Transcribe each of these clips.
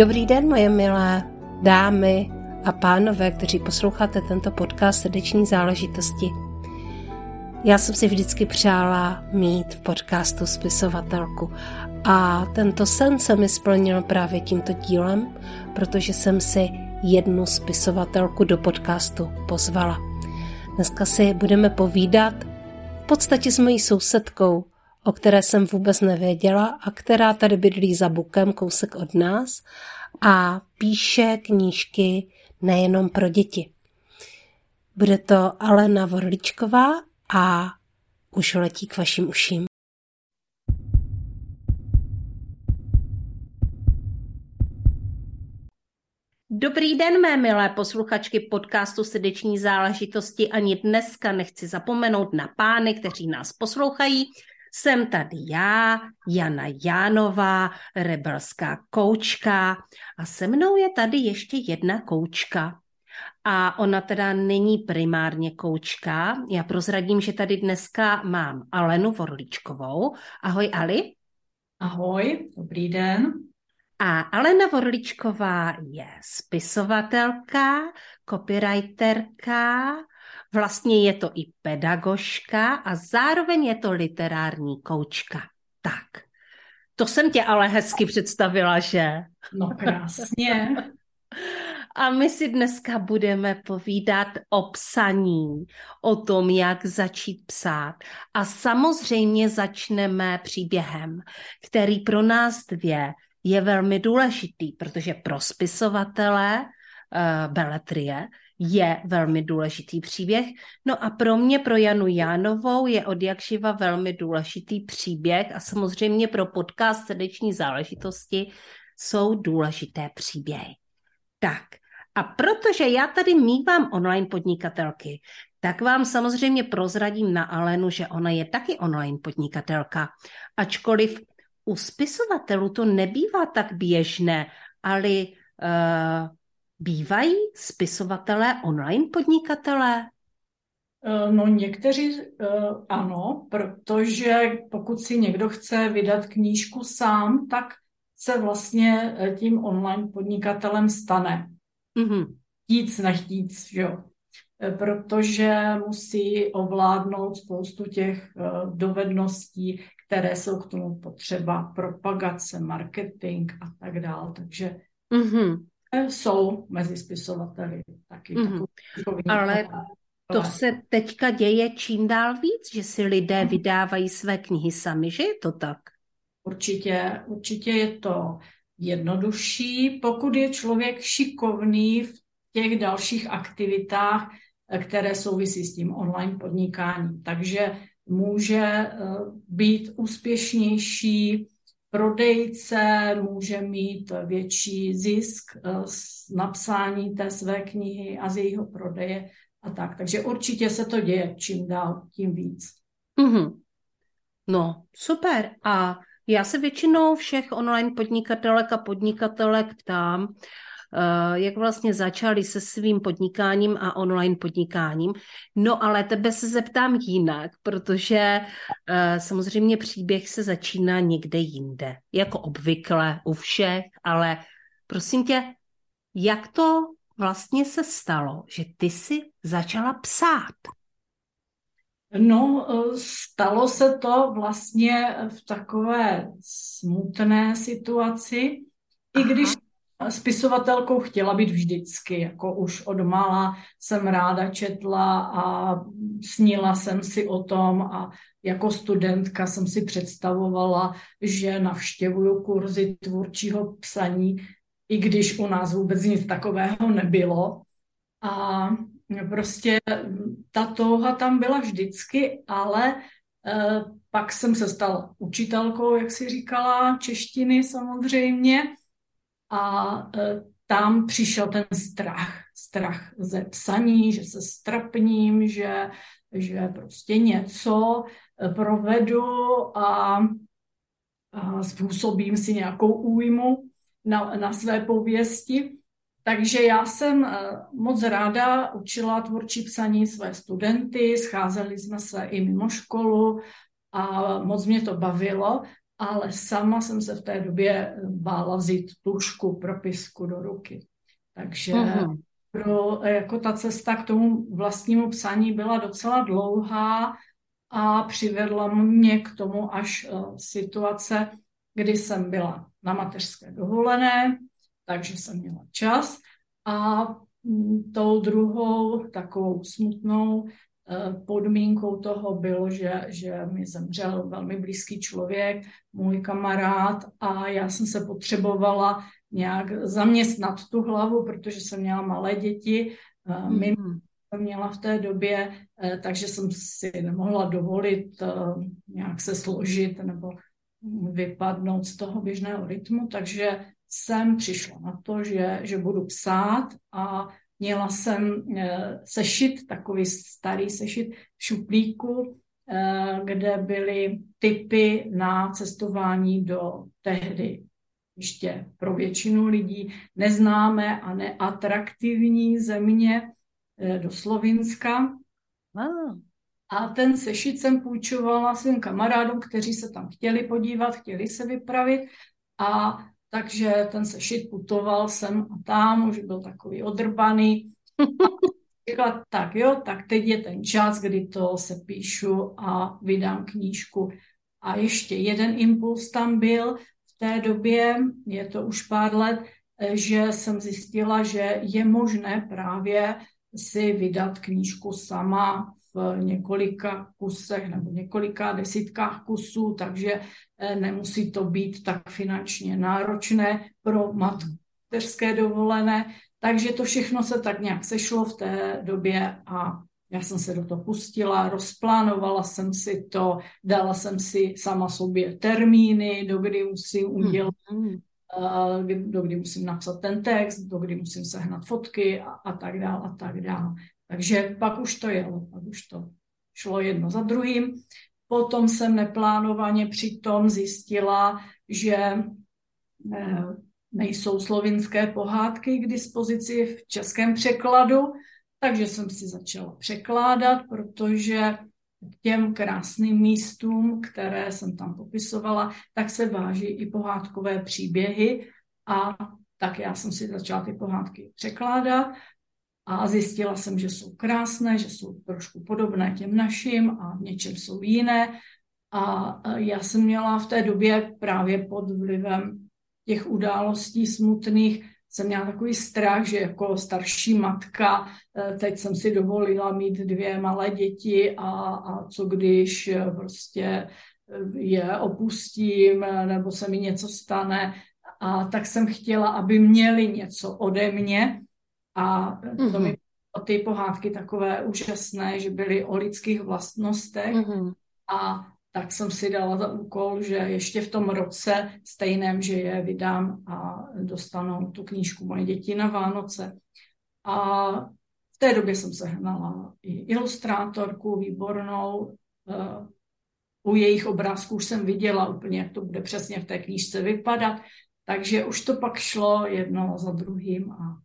Dobrý den, moje milé dámy a pánové, kteří posloucháte tento podcast srdeční záležitosti. Já jsem si vždycky přála mít v podcastu spisovatelku a tento sen se mi splnil právě tímto dílem, protože jsem si jednu spisovatelku do podcastu pozvala. Dneska si budeme povídat v podstatě s mojí sousedkou, o které jsem vůbec nevěděla a která tady bydlí za bukem kousek od nás a píše knížky nejenom pro děti. Bude to Alena Vorličková a už letí k vašim uším. Dobrý den, mé milé posluchačky podcastu Srdeční záležitosti. Ani dneska nechci zapomenout na pány, kteří nás poslouchají. Jsem tady já, Jana Jánová, rebelská koučka a se mnou je tady ještě jedna koučka. A ona teda není primárně koučka. Já prozradím, že tady dneska mám Alenu Vorličkovou. Ahoj Ali. Ahoj, dobrý den. A Alena Vorličková je spisovatelka, copywriterka, Vlastně je to i pedagožka a zároveň je to literární koučka. Tak, to jsem tě ale hezky představila, že? No krásně. A my si dneska budeme povídat o psaní, o tom, jak začít psát. A samozřejmě začneme příběhem, který pro nás dvě je velmi důležitý, protože pro spisovatele uh, beletrie je velmi důležitý příběh. No a pro mě, pro Janu Jánovou, je od jakživa velmi důležitý příběh a samozřejmě pro podcast srdeční záležitosti jsou důležité příběhy. Tak, a protože já tady mývám online podnikatelky, tak vám samozřejmě prozradím na Alenu, že ona je taky online podnikatelka. Ačkoliv u spisovatelů to nebývá tak běžné, ale uh, Bývají spisovatelé online podnikatelé? Eh, no někteří eh, ano, protože pokud si někdo chce vydat knížku sám, tak se vlastně eh, tím online podnikatelem stane. Mm-hmm. Tíc nechtíc, jo. Protože musí ovládnout spoustu těch dovedností, které jsou k tomu potřeba, propagace, marketing a tak dále. Takže mm-hmm jsou mezi spisovateli taky. Mm-hmm. Ale to se teďka děje čím dál víc, že si lidé mm. vydávají své knihy sami, že je to tak? Určitě, určitě je to jednodušší, pokud je člověk šikovný v těch dalších aktivitách, které souvisí s tím online podnikáním. Takže může eh, být úspěšnější prodejce může mít větší zisk eh, z napsání té své knihy a z jejího prodeje a tak. Takže určitě se to děje čím dál, tím víc. Mm-hmm. No, super. A já se většinou všech online podnikatelek a podnikatelek ptám, jak vlastně začali se svým podnikáním a online podnikáním. No ale tebe se zeptám jinak, protože eh, samozřejmě příběh se začíná někde jinde, jako obvykle u všech, ale prosím tě, jak to vlastně se stalo, že ty si začala psát? No, eh, stalo se to vlastně v takové smutné situaci, Aha. i když spisovatelkou chtěla být vždycky, jako už od mala jsem ráda četla a snila jsem si o tom a jako studentka jsem si představovala, že navštěvuju kurzy tvůrčího psaní, i když u nás vůbec nic takového nebylo. A prostě ta touha tam byla vždycky, ale eh, pak jsem se stala učitelkou, jak si říkala, češtiny samozřejmě a e, tam přišel ten strach. Strach ze psaní, že se strapním, že, že prostě něco e, provedu a, a způsobím si nějakou újmu na, na své pověsti. Takže já jsem e, moc ráda učila tvůrčí psaní své studenty, scházeli jsme se i mimo školu a moc mě to bavilo. Ale sama jsem se v té době bála vzít tušku, propisku do ruky. Takže uh-huh. pro, jako ta cesta k tomu vlastnímu psaní byla docela dlouhá a přivedla mě k tomu až uh, situace, kdy jsem byla na mateřské dovolené, takže jsem měla čas a mm, tou druhou takovou smutnou Eh, podmínkou toho bylo, že, že mi zemřel velmi blízký člověk, můj kamarád a já jsem se potřebovala nějak zaměstnat tu hlavu, protože jsem měla malé děti, mm. jsem měla v té době, eh, takže jsem si nemohla dovolit nějak se složit nebo vypadnout z toho běžného rytmu, takže jsem přišla na to, že, že budu psát a Měla jsem eh, sešit, takový starý sešit v šuplíku, eh, kde byly typy na cestování do tehdy ještě pro většinu lidí neznámé a neatraktivní země eh, do Slovinska. A ten sešit jsem půjčovala svým kamarádům, kteří se tam chtěli podívat, chtěli se vypravit a takže ten sešit putoval sem a tam, už byl takový odrbaný. Říkala, tak jo, tak teď je ten čas, kdy to se píšu a vydám knížku. A ještě jeden impuls tam byl v té době, je to už pár let, že jsem zjistila, že je možné právě si vydat knížku sama v několika kusech nebo několika desítkách kusů, takže eh, nemusí to být tak finančně náročné pro mateřské dovolené. Takže to všechno se tak nějak sešlo v té době a já jsem se do toho pustila, rozplánovala jsem si to, dala jsem si sama sobě termíny, do kdy musím hmm. udělat, hmm. do kdy musím napsat ten text, do kdy musím sehnat fotky a, a tak dále a tak dále. Takže pak už to jelo, pak už to šlo jedno za druhým. Potom jsem neplánovaně přitom zjistila, že eh, nejsou slovinské pohádky k dispozici v českém překladu, takže jsem si začala překládat, protože k těm krásným místům, které jsem tam popisovala, tak se váží i pohádkové příběhy a tak já jsem si začala ty pohádky překládat a zjistila jsem, že jsou krásné, že jsou trošku podobné těm našim a v něčem jsou jiné. A já jsem měla v té době právě pod vlivem těch událostí smutných, jsem měla takový strach, že jako starší matka, e, teď jsem si dovolila mít dvě malé děti a, a co když e, prostě e, je opustím nebo se mi něco stane. A tak jsem chtěla, aby měli něco ode mě, a to mi mm-hmm. ty pohádky takové úžasné, že byly o lidských vlastnostech mm-hmm. a tak jsem si dala za úkol, že ještě v tom roce stejném, že je vydám a dostanou tu knížku moje děti na Vánoce. A v té době jsem sehnala i ilustrátorku výbornou. Eh, u jejich obrázků už jsem viděla úplně, jak to bude přesně v té knížce vypadat. Takže už to pak šlo jedno za druhým a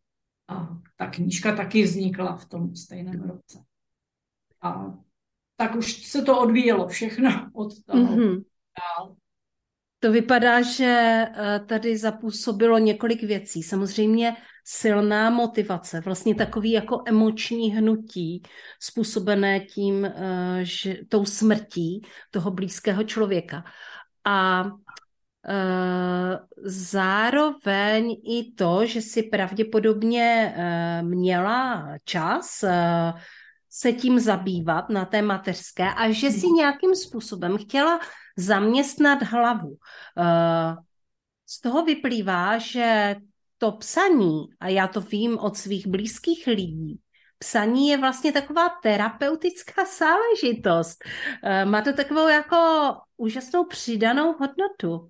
a ta knížka taky vznikla v tom stejném roce. A tak už se to odvíjelo všechno od toho mm-hmm. dál. To vypadá, že eh, tady zapůsobilo několik věcí. Samozřejmě silná motivace, vlastně takový jako emoční hnutí způsobené tím, eh, že tou smrtí toho blízkého člověka. A zároveň i to, že si pravděpodobně eh, měla čas eh, se tím zabývat na té mateřské a že si hmm. nějakým způsobem chtěla zaměstnat hlavu. Z toho vyplývá, že to psaní, a já to vím od svých blízkých lidí, psaní je vlastně taková terapeutická záležitost. Má to takovou jako úžasnou přidanou hodnotu.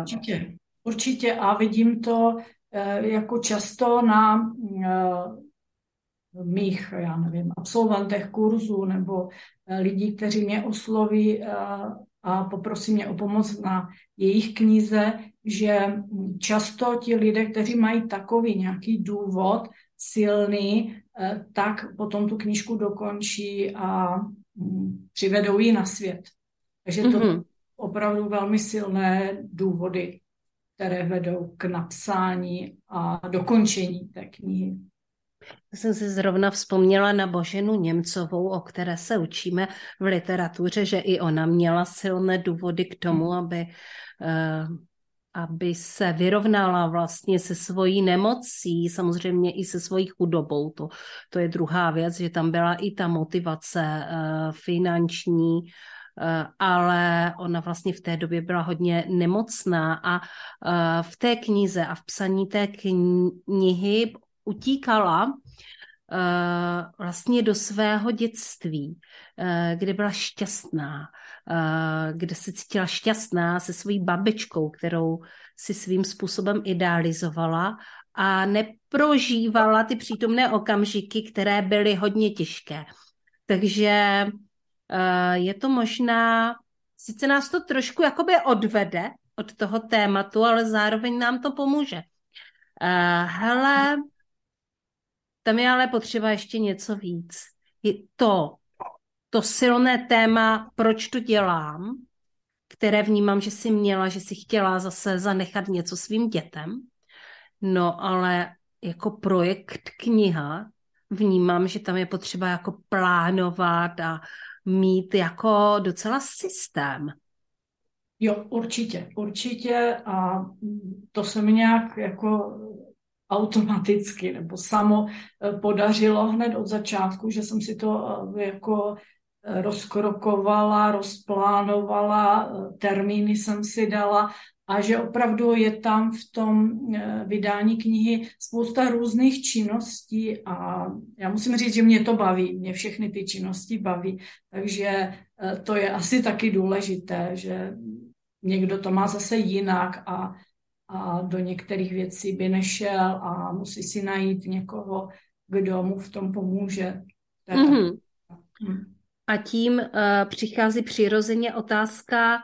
Určitě, určitě a vidím to eh, jako často na eh, mých, já nevím, absolventech kurzu nebo eh, lidí, kteří mě osloví a poprosí mě o pomoc na jejich knize, že často ti lidé, kteří mají takový nějaký důvod silný, tak potom tu knížku dokončí a mm, přivedou ji na svět. Takže to mm-hmm opravdu velmi silné důvody, které vedou k napsání a dokončení té knihy. Já jsem si zrovna vzpomněla na Boženu Němcovou, o které se učíme v literatuře, že i ona měla silné důvody k tomu, aby, uh, aby se vyrovnala vlastně se svojí nemocí, samozřejmě i se svojí chudobou. To, to je druhá věc, že tam byla i ta motivace uh, finanční, ale ona vlastně v té době byla hodně nemocná a v té knize a v psaní té knihy utíkala uh, vlastně do svého dětství, kde byla šťastná, kde se cítila šťastná se svojí babičkou, kterou si svým způsobem idealizovala a neprožívala ty přítomné okamžiky, které byly hodně těžké. Takže je to možná, sice nás to trošku jakoby odvede od toho tématu, ale zároveň nám to pomůže. Uh, hele, tam je ale potřeba ještě něco víc. Je to, to silné téma, proč to dělám, které vnímám, že si měla, že si chtěla zase zanechat něco svým dětem. No ale jako projekt kniha vnímám, že tam je potřeba jako plánovat a mít jako docela systém. Jo, určitě, určitě a to se mi nějak jako automaticky nebo samo eh, podařilo hned od začátku, že jsem si to eh, jako eh, rozkrokovala, rozplánovala, termíny jsem si dala a že opravdu je tam v tom vydání knihy spousta různých činností a já musím říct, že mě to baví, mě všechny ty činnosti baví, takže to je asi taky důležité, že někdo to má zase jinak a a do některých věcí by nešel a musí si najít někoho, kdo mu v tom pomůže. Mm-hmm. A tím uh, přichází přirozeně otázka,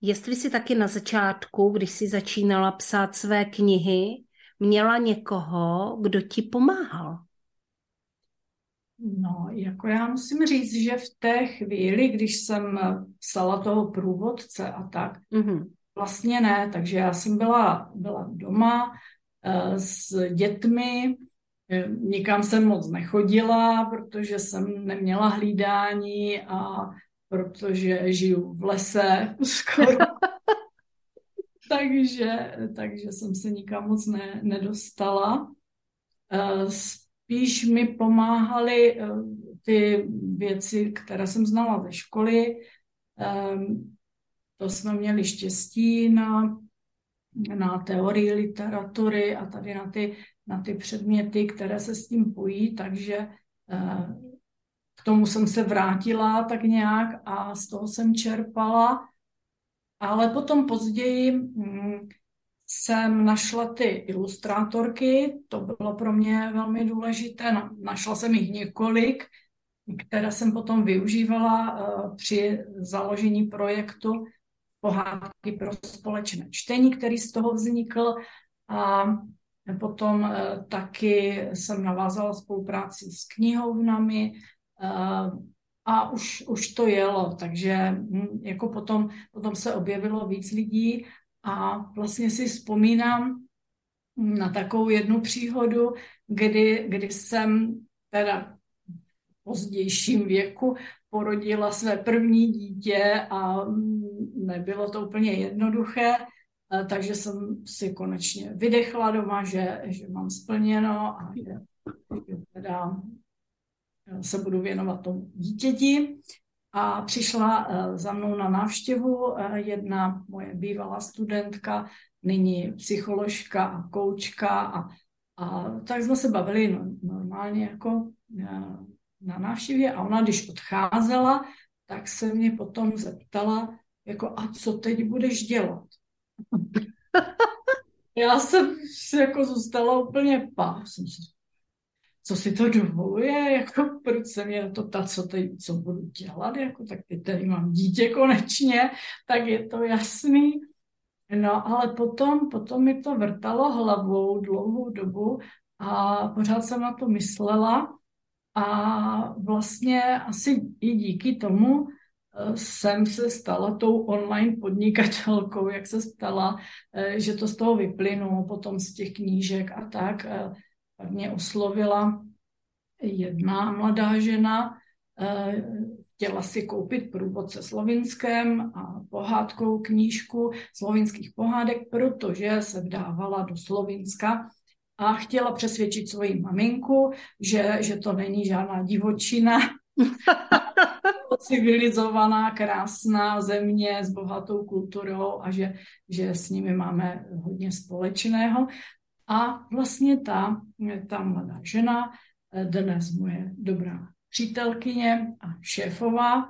jestli si taky na začátku, když si začínala psát své knihy, měla někoho, kdo ti pomáhal. No, jako já musím říct, že v té chvíli, když jsem psala toho průvodce a tak, mm-hmm. Vlastně ne, takže já jsem byla, byla doma uh, s dětmi, eh, nikam jsem moc nechodila, protože jsem neměla hlídání a protože žiju v lese skoro. takže, takže jsem se nikam moc ne, nedostala. Uh, spíš mi pomáhaly uh, ty věci, které jsem znala ze školy. Um, to jsme měli štěstí na, na teorii literatury a tady na ty, na ty předměty, které se s tím pojí, takže eh, tomu jsem se vrátila tak nějak a z toho jsem čerpala. Ale potom později hm, jsem našla ty ilustrátorky, to bylo pro mě velmi důležité. Našla jsem jich několik, které jsem potom využívala uh, při založení projektu pohádky pro společné čtení, který z toho vznikl. A potom eh, taky jsem navázala spolupráci s knihovnami eh, a už, už to jelo, takže hm, jako potom, potom se objevilo víc lidí a vlastně si vzpomínám na takovou jednu příhodu, kdy, kdy jsem teda v pozdějším věku porodila své první dítě a nebylo to úplně jednoduché, takže jsem si konečně vydechla doma, že, že mám splněno a že, že teda se budu věnovat tomu dítěti. A přišla e, za mnou na návštěvu e, jedna moje bývalá studentka, nyní psycholožka a koučka a, a tak jsme se bavili no, normálně jako na návštěvě a ona, když odcházela, tak se mě potom zeptala, jako a co teď budeš dělat? Já jsem jako zůstala úplně pá, jsem si, co si to dovoluje, jako proč se mě to ta, co teď, co budu dělat, jako tak teď tady mám dítě konečně, tak je to jasný. No, ale potom, potom mi to vrtalo hlavou dlouhou dobu a pořád jsem na to myslela a vlastně asi i díky tomu jsem se stala tou online podnikatelkou, jak se stala, že to z toho vyplynulo potom z těch knížek a tak. Tak mě oslovila jedna mladá žena, chtěla si koupit průvod se Slovinskem a pohádkou knížku slovinských pohádek, protože se vdávala do Slovinska a chtěla přesvědčit svoji maminku, že, že to není žádná divočina, civilizovaná, krásná země s bohatou kulturou a že, že s nimi máme hodně společného. A vlastně ta, ta mladá žena, dnes moje dobrá přítelkyně a šéfová,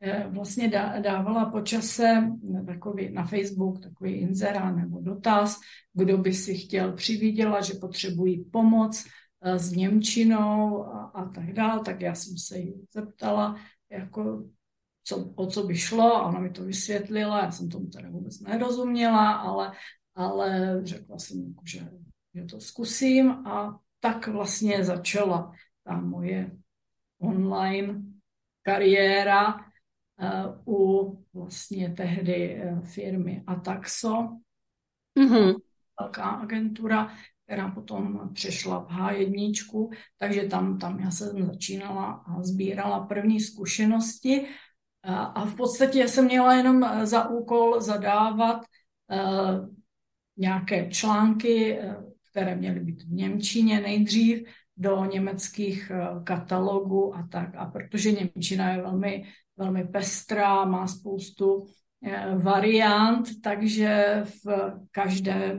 eh, vlastně dávala po čase takový, na Facebook takový inzerát nebo dotaz, kdo by si chtěl přivídělat, že potřebují pomoc eh, s Němčinou a, a tak dále, tak já jsem se jí zeptala, jako co, o co by šlo, a ona mi to vysvětlila, já jsem tomu teda vůbec nerozuměla, ale, ale řekla jsem, jako, že, že to zkusím a tak vlastně začala ta moje online kariéra uh, u vlastně tehdy uh, firmy Ataxo, mm-hmm. velká agentura, která potom přešla v H1, takže tam, tam já jsem začínala a sbírala první zkušenosti a, a v podstatě jsem měla jenom eh, za úkol zadávat nějaké články, které měly být v Němčině nejdřív, do německých eh, katalogů a tak. A protože Němčina je velmi, velmi pestrá, má spoustu eh, variant, takže v každé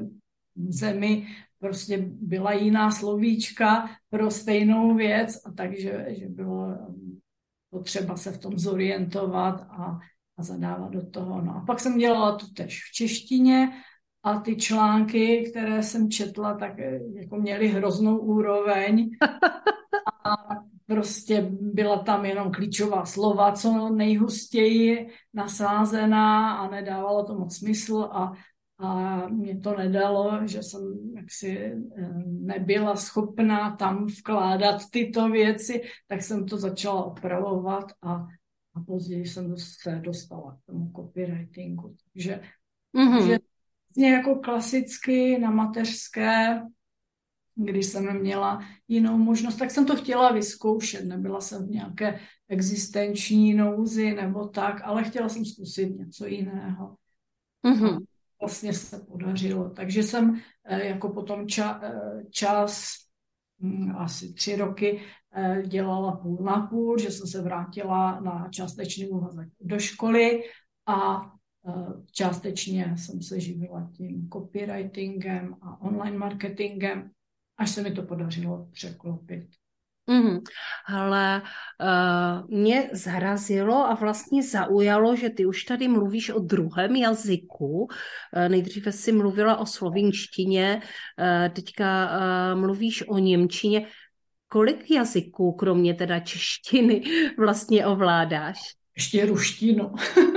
zemi prostě byla jiná slovíčka pro stejnou věc a takže že bylo eh, potřeba se v tom zorientovat a, a zadávat do toho. No a pak jsem dělala to tež v češtině a ty články, které jsem četla, tak eh, jako měly hroznou úroveň a prostě byla tam jenom klíčová slova, co nejhustěji nasázená a nedávalo to moc smysl a, a mě to nedalo, že jsem jaksi eh, nebyla schopná tam vkládat tyto věci, tak jsem to začala opravovat a, a později jsem se dostala k tomu copywritingu. Takže, mm-hmm. takže vlastně jako klasicky na mateřské, když jsem měla jinou možnost, tak jsem to chtěla vyzkoušet. Nebyla jsem v nějaké existenční nouzi nebo tak, ale chtěla jsem zkusit něco jiného. Mm-hmm. Vlastně se podařilo. Takže jsem eh, jako potom ča, eh, čas, hm, asi tři roky, eh, dělala půl na půl, že jsem se vrátila na částečný úvazek do školy a Částečně jsem se živila tím copywritingem a online marketingem, až se mi to podařilo překlopit. Mm, ale uh, mě zarazilo a vlastně zaujalo, že ty už tady mluvíš o druhém jazyku. Uh, nejdříve si mluvila o slovinštině, uh, teďka uh, mluvíš o němčině. Kolik jazyků, kromě teda češtiny, vlastně ovládáš? Ještě ruštinu.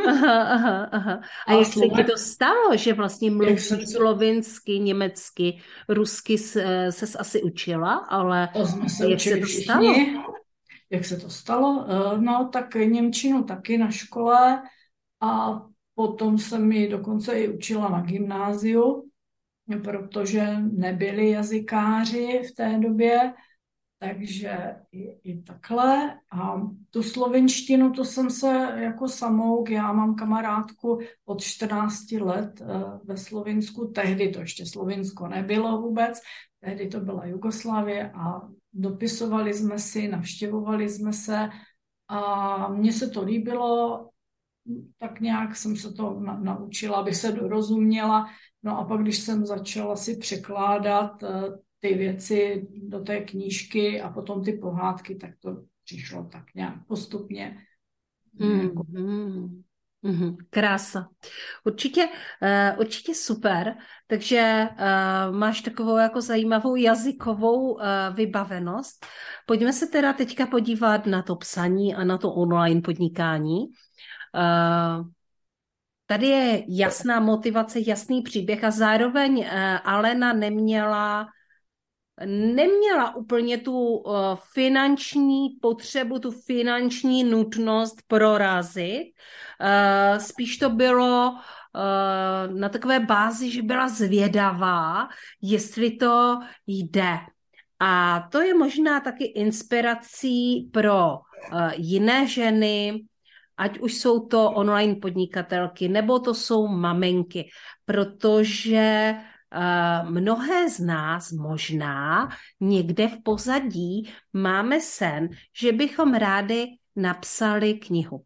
aha, aha, aha. A, a jak se ti to stalo, že vlastně mluvíš to... slovinsky, německy, rusky se, ses asi učila, ale to jsme se jak se to všichni. stalo? Jak se to stalo? Eh, no, tak Němčinu taky na škole a potom jsem mi dokonce i učila na gymnáziu, protože nebyli jazykáři v té době, takže i, i takhle. A tu slovenštinu, to jsem se jako samouk, já mám kamarádku od 14 let uh, ve Slovinsku, tehdy to ještě Slovinsko nebylo vůbec, tehdy to byla Jugoslávie a dopisovali jsme si, navštěvovali jsme se a mně se to líbilo, tak nějak jsem se to na, naučila, aby se dorozuměla. No a pak, když jsem začala si překládat uh, ty věci do té knížky a potom ty pohádky, tak to přišlo tak nějak postupně. Mm, mm, mm, krása. Určitě, uh, určitě super, takže uh, máš takovou jako zajímavou jazykovou uh, vybavenost. Pojďme se teda teďka podívat na to psaní a na to online podnikání. Uh, Tady je jasná motivace, jasný příběh a zároveň Alena neměla neměla úplně tu uh, finanční potřebu, tu finanční nutnost prorazit. Uh, spíš to bylo uh, na takové bázi, že byla zvědavá, jestli to jde. A to je možná taky inspirací pro jiné ženy, ať už jsou to online podnikatelky, nebo to jsou maminky, protože mnohé z nás možná někde v pozadí máme sen, že bychom rádi napsali knihu.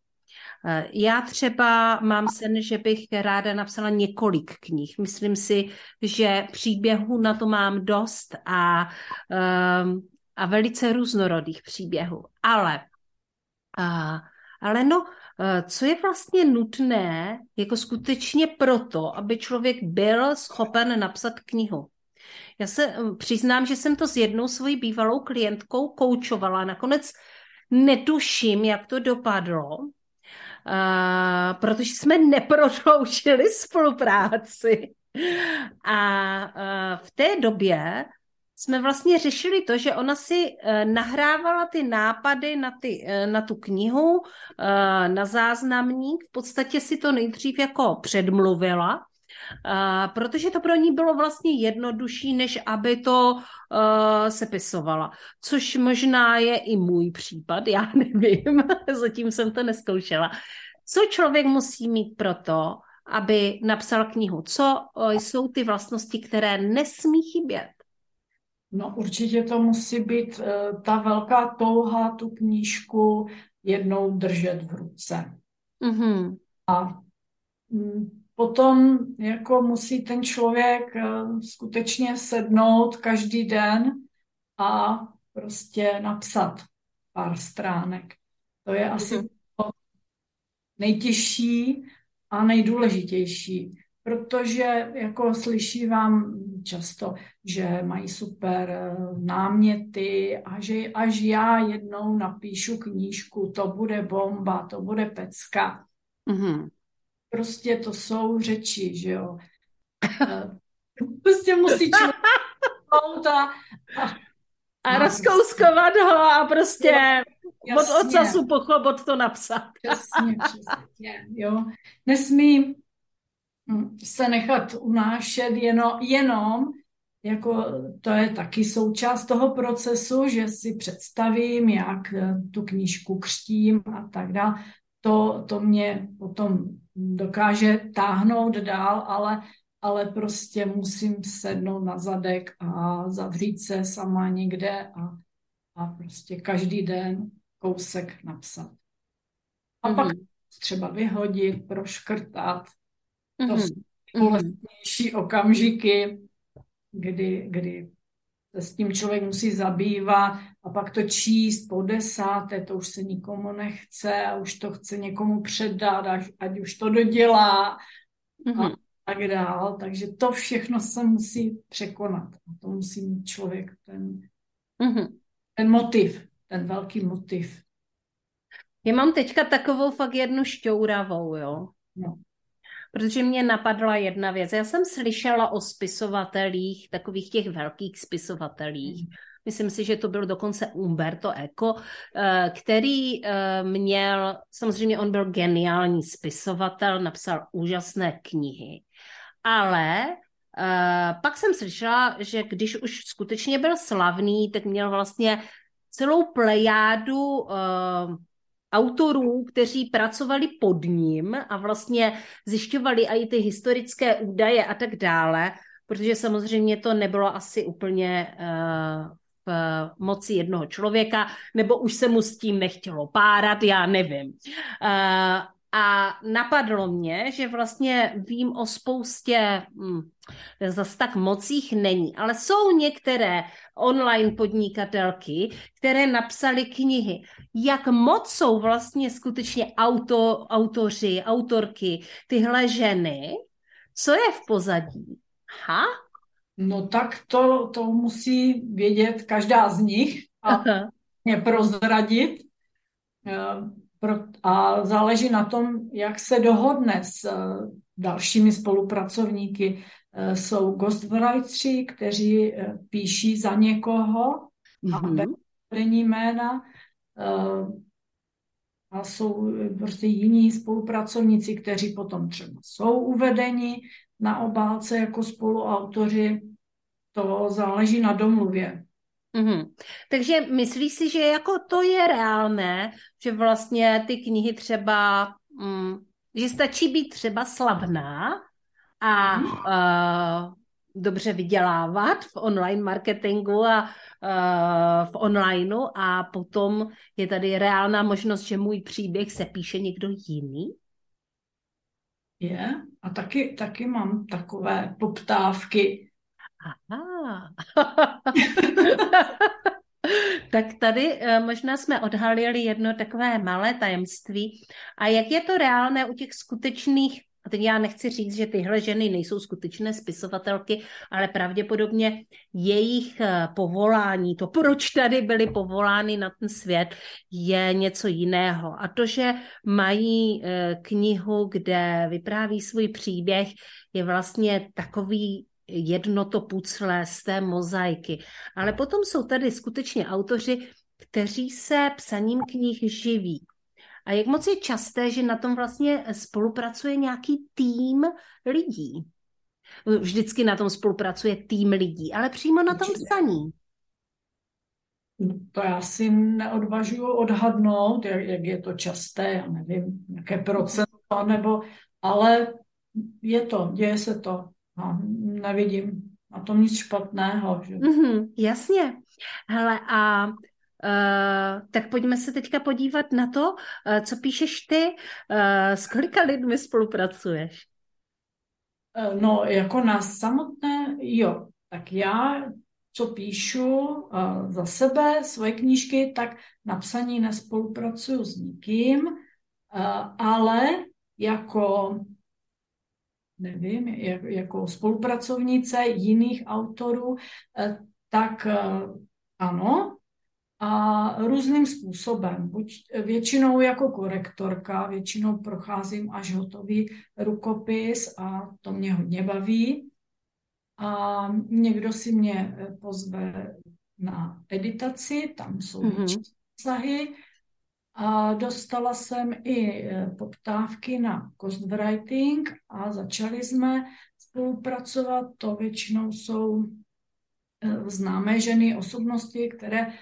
Eh, já třeba mám sen, že bych ráda napsala několik knih. Myslím si, že příběhů na to mám dost a, um, a velice různorodých příběhů. Ale, uh, ale no, co je vlastně nutné jako skutečně proto, aby člověk byl schopen napsat knihu? Já se přiznám, že jsem to s jednou svojí bývalou klientkou koučovala. Nakonec netuším, jak to dopadlo, uh, protože jsme neprodloužili spolupráci. A v té době jsme vlastně řešili to, že ona si uh, nahrávala ty nápady na, ty, uh, na tu knihu, uh, na záznamník, v podstatě si to nejdřív jako předmluvila, protože to pro ní bylo vlastně jednodušší, než aby to sepisovala. Což možná je i můj případ, já nevím, zatím jsem to neskoušela. Co člověk musí mít pro to, aby napsal knihu? Co jsou ty vlastnosti, které nesmí chybět? No určitě to musí být uh, ta velká touha tu knížku jednou držet v ruce. Mm-hmm. A mm, potom jako musí ten člověk eh, skutečně sednout každý den a prostě napsat pár stránek. To je asi mhm. to nejtěžší a nejdůležitější, protože jako slyší vám často, že mají super eh, náměty a že až já jednou napíšu knížku, to bude bomba, to bude pecka. Mm-hmm prostě to jsou řeči, že jo. prostě musí člověk a, a, rozkouskovat ho a prostě jo, od ocasu pochobot to napsat. Přesně, přesně, jo. Nesmí se nechat unášet jenom, jenom jako to je taky součást toho procesu, že si představím, jak eh, tu knížku křtím a tak dále. To, to mě potom dokáže táhnout dál, ale, ale prostě musím sednout na zadek a zavřít se sama někde a, a prostě každý den kousek napsat. A mm-hmm. pak mhm. třeba vyhodit, proškrtat. Mm-hmm. To jsou bolestnější mm-hmm. okamžiky, kdy, kdy se s tím člověk musí zabývat a pak to číst po desáté, to už se nikomu nechce a už to chce někomu předat, až, ať už to dodělá mm-hmm. a tak dál. Takže to všechno se musí překonat. A to musí mít člověk ten, mm-hmm. ten motiv, ten velký motiv. Já mám teďka takovou fakt jednu šťouravou, jo. No protože mě napadla jedna věc. Já jsem slyšela o spisovatelích, takových těch velkých spisovatelích. Mm. Myslím si, že to byl dokonce Umberto Eco, eh, který eh, měl, samozřejmě on byl geniální spisovatel, napsal úžasné knihy, ale eh, pak jsem slyšela, že když už skutečně byl slavný, tak měl vlastně celou plejádu autorů, kteří pracovali pod ním a vlastně zjišťovali i ty historické údaje a tak dále, protože samozřejmě to nebylo asi úplně uh, v moci jednoho člověka, nebo už se mu s tím nechtělo párat, já nevím. Uh, a napadlo mě, že vlastně vím o spoustě, hm, zase tak mocích není, ale jsou některé online podnikatelky, které napsaly knihy. Jak moc jsou vlastně skutečně auto, autoři, autorky, tyhle ženy? Co je v pozadí? Ha? No tak to, to musí vědět každá z nich a mě prozradit, eh, a záleží na tom, jak se dohodne s dalšími spolupracovníky. Jsou ghostwriteri, kteří píší za někoho mm-hmm. a jména a jsou prostě jiní spolupracovníci, kteří potom třeba jsou uvedeni na obálce jako spoluautoři. To záleží na domluvě. Mm-hmm. Takže myslíš si, že jako to je reálné, že vlastně ty knihy třeba, mm, že stačí být třeba slavná a uh, dobře vydělávat v online marketingu a uh, v onlineu a potom je tady reálná možnost, že můj příběh se píše někdo jiný? Je. A taky, taky mám takové poptávky. Aha. tak tady uh, možná jsme odhalili jedno takové malé tajemství. A jak je to reálné u těch skutečných a teď já nechci říct, že tyhle ženy nejsou skutečné spisovatelky, ale pravděpodobně jejich eh, povolání, to, proč tady byly povolány na ten svět, je něco jiného. A to, že mají eh, knihu, kde vypráví svůj příběh, je vlastně takový jedno to pucle z té mozaiky. Ale potom jsou tady skutečně autoři, kteří se psaním knih živí. A jak moc je časté, že na tom vlastně spolupracuje nějaký tým lidí? Vždycky na tom spolupracuje tým lidí, ale přímo na tom psaní. To já si neodvažuji odhadnout, jak, jak je to časté, já nevím, jaké procento, nebo, ale je to, děje se to. A nevidím na tom nic špatného. Že? Mm-hmm, jasně. Hele, a Uh, tak pojďme se teďka podívat na to, uh, co píšeš ty, uh, s kolika lidmi spolupracuješ? No, jako na samotné, jo. Tak já, co píšu za sebe, svoje knížky, tak na psaní nespolupracuju s nikým, ale jako nevím, jako spolupracovnice jiných autorů, tak ano, a různým způsobem. Buď většinou jako korektorka, většinou procházím až hotový rukopis a to mě hodně baví. A někdo si mě eh, pozve na editaci, tam jsou mm-hmm. obsahy. A dostala jsem i eh, poptávky na ghostwriting a začali jsme spolupracovat. To většinou jsou eh, známé ženy, osobnosti, které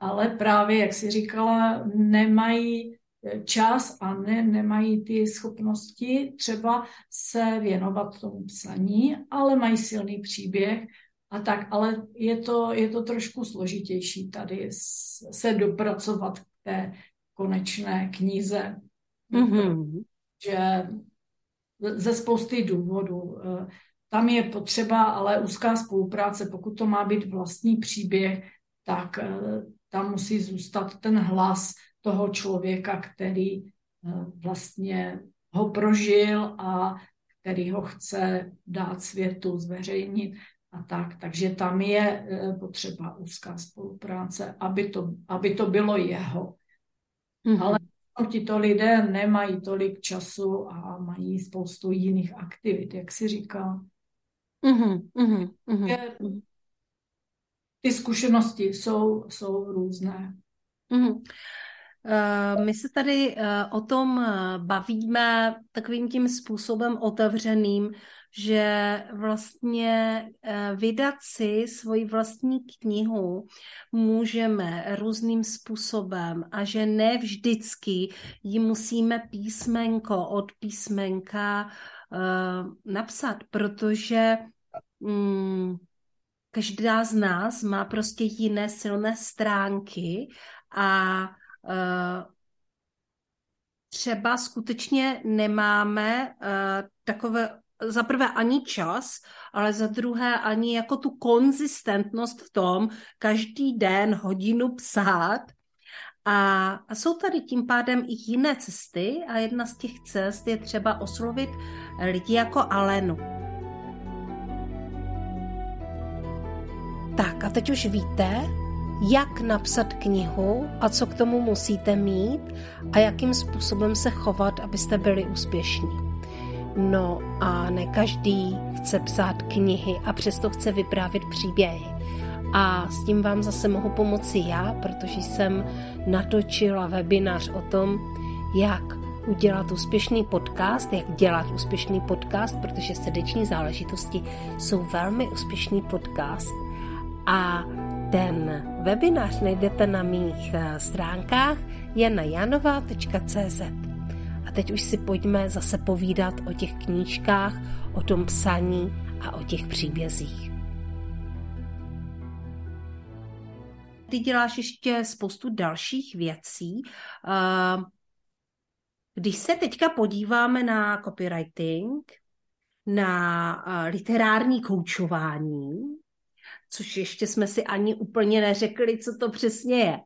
ale právě, jak si říkala, nemají čas a ne, nemají ty schopnosti třeba se věnovat tomu psaní, ale mají silný příběh a tak, ale je to, je to trošku složitější tady se dopracovat k té konečné knize. Mm-hmm. Že ze spousty důvodů. Eh, tam je potřeba ale úzká spolupráce, pokud to má být vlastní příběh, tak eh, tam musí zůstat ten hlas toho člověka, který eh, vlastně ho prožil a který ho chce dát světu, zveřejnit a tak. Takže tam je potřeba úzká spolupráce, aby to, aby to bylo jeho. Mm-hmm. Ale tito lidé nemají tolik času a mají spoustu jiných aktivit, jak si říká. Mm-hmm. Mm-hmm ty zkušenosti jsou, jsou různé. Mm-hmm. My se tady eh, o tom eh, bavíme takovým tím způsobem otevřeným, že vlastně vydat si svoji vlastní knihu můžeme různým způsobem a že ne vždycky ji musíme písmenko od písmenka napsat, protože mm, každá z nás má prostě jiné silné stránky a třeba skutečně nemáme uh, takové za prvé ani čas, ale za druhé ani jako tu konzistentnost v tom každý den hodinu psát. A, a jsou tady tím pádem i jiné cesty a jedna z těch cest je třeba oslovit lidi jako Alenu. Tak a teď už víte, jak napsat knihu a co k tomu musíte mít a jakým způsobem se chovat, abyste byli úspěšní. No a ne každý chce psát knihy a přesto chce vyprávět příběhy. A s tím vám zase mohu pomoci já, protože jsem natočila webinář o tom, jak udělat úspěšný podcast, jak dělat úspěšný podcast, protože srdeční záležitosti jsou velmi úspěšný podcast. A ten webinář najdete na mých eh, stránkách janajanova.cz. A teď už si pojďme zase povídat o těch knížkách, o tom psaní a o těch příbězích. Ty děláš ještě spoustu dalších věcí. Eh, když se teďka podíváme na copywriting, na eh, literární koučování, což ještě jsme si ani úplně neřekli, co to přesně je.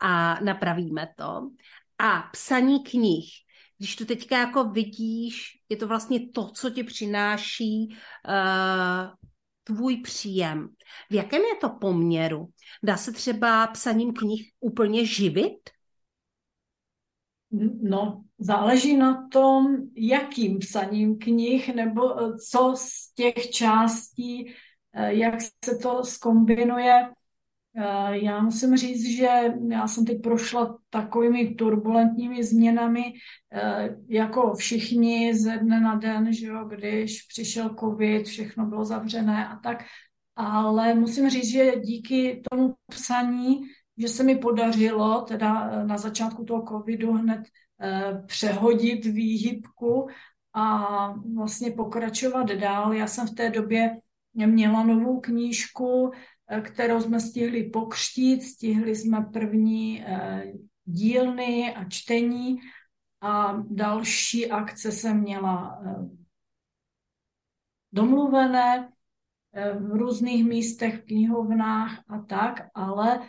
A napravíme to. A psaní knih. Když to teďka jako vidíš, je to vlastně to, co ti přináší uh, tvůj příjem. V jakém je to poměru? Dá se třeba psaním knih úplně živit? No, záleží na tom, jakým psaním knih, nebo eh, co z těch částí jak se to skombinuje. Eh, já musím říct, že já jsem teď prošla takovými turbulentními změnami, eh, jako všichni ze dne na den, že jo, když přišel covid, všechno bylo zavřené a tak. Ale musím říct, že díky tomu psaní, že se mi podařilo teda na začátku toho covidu hned přehodit výhybku a vlastně pokračovat dál. Já jsem v té době měla novou knížku, eh, kterou jsme stihli pokřtít, stihli jsme první eh, dílny a čtení a další akce jsem měla eh, domluvené v různých místech, v knihovnách a tak, ale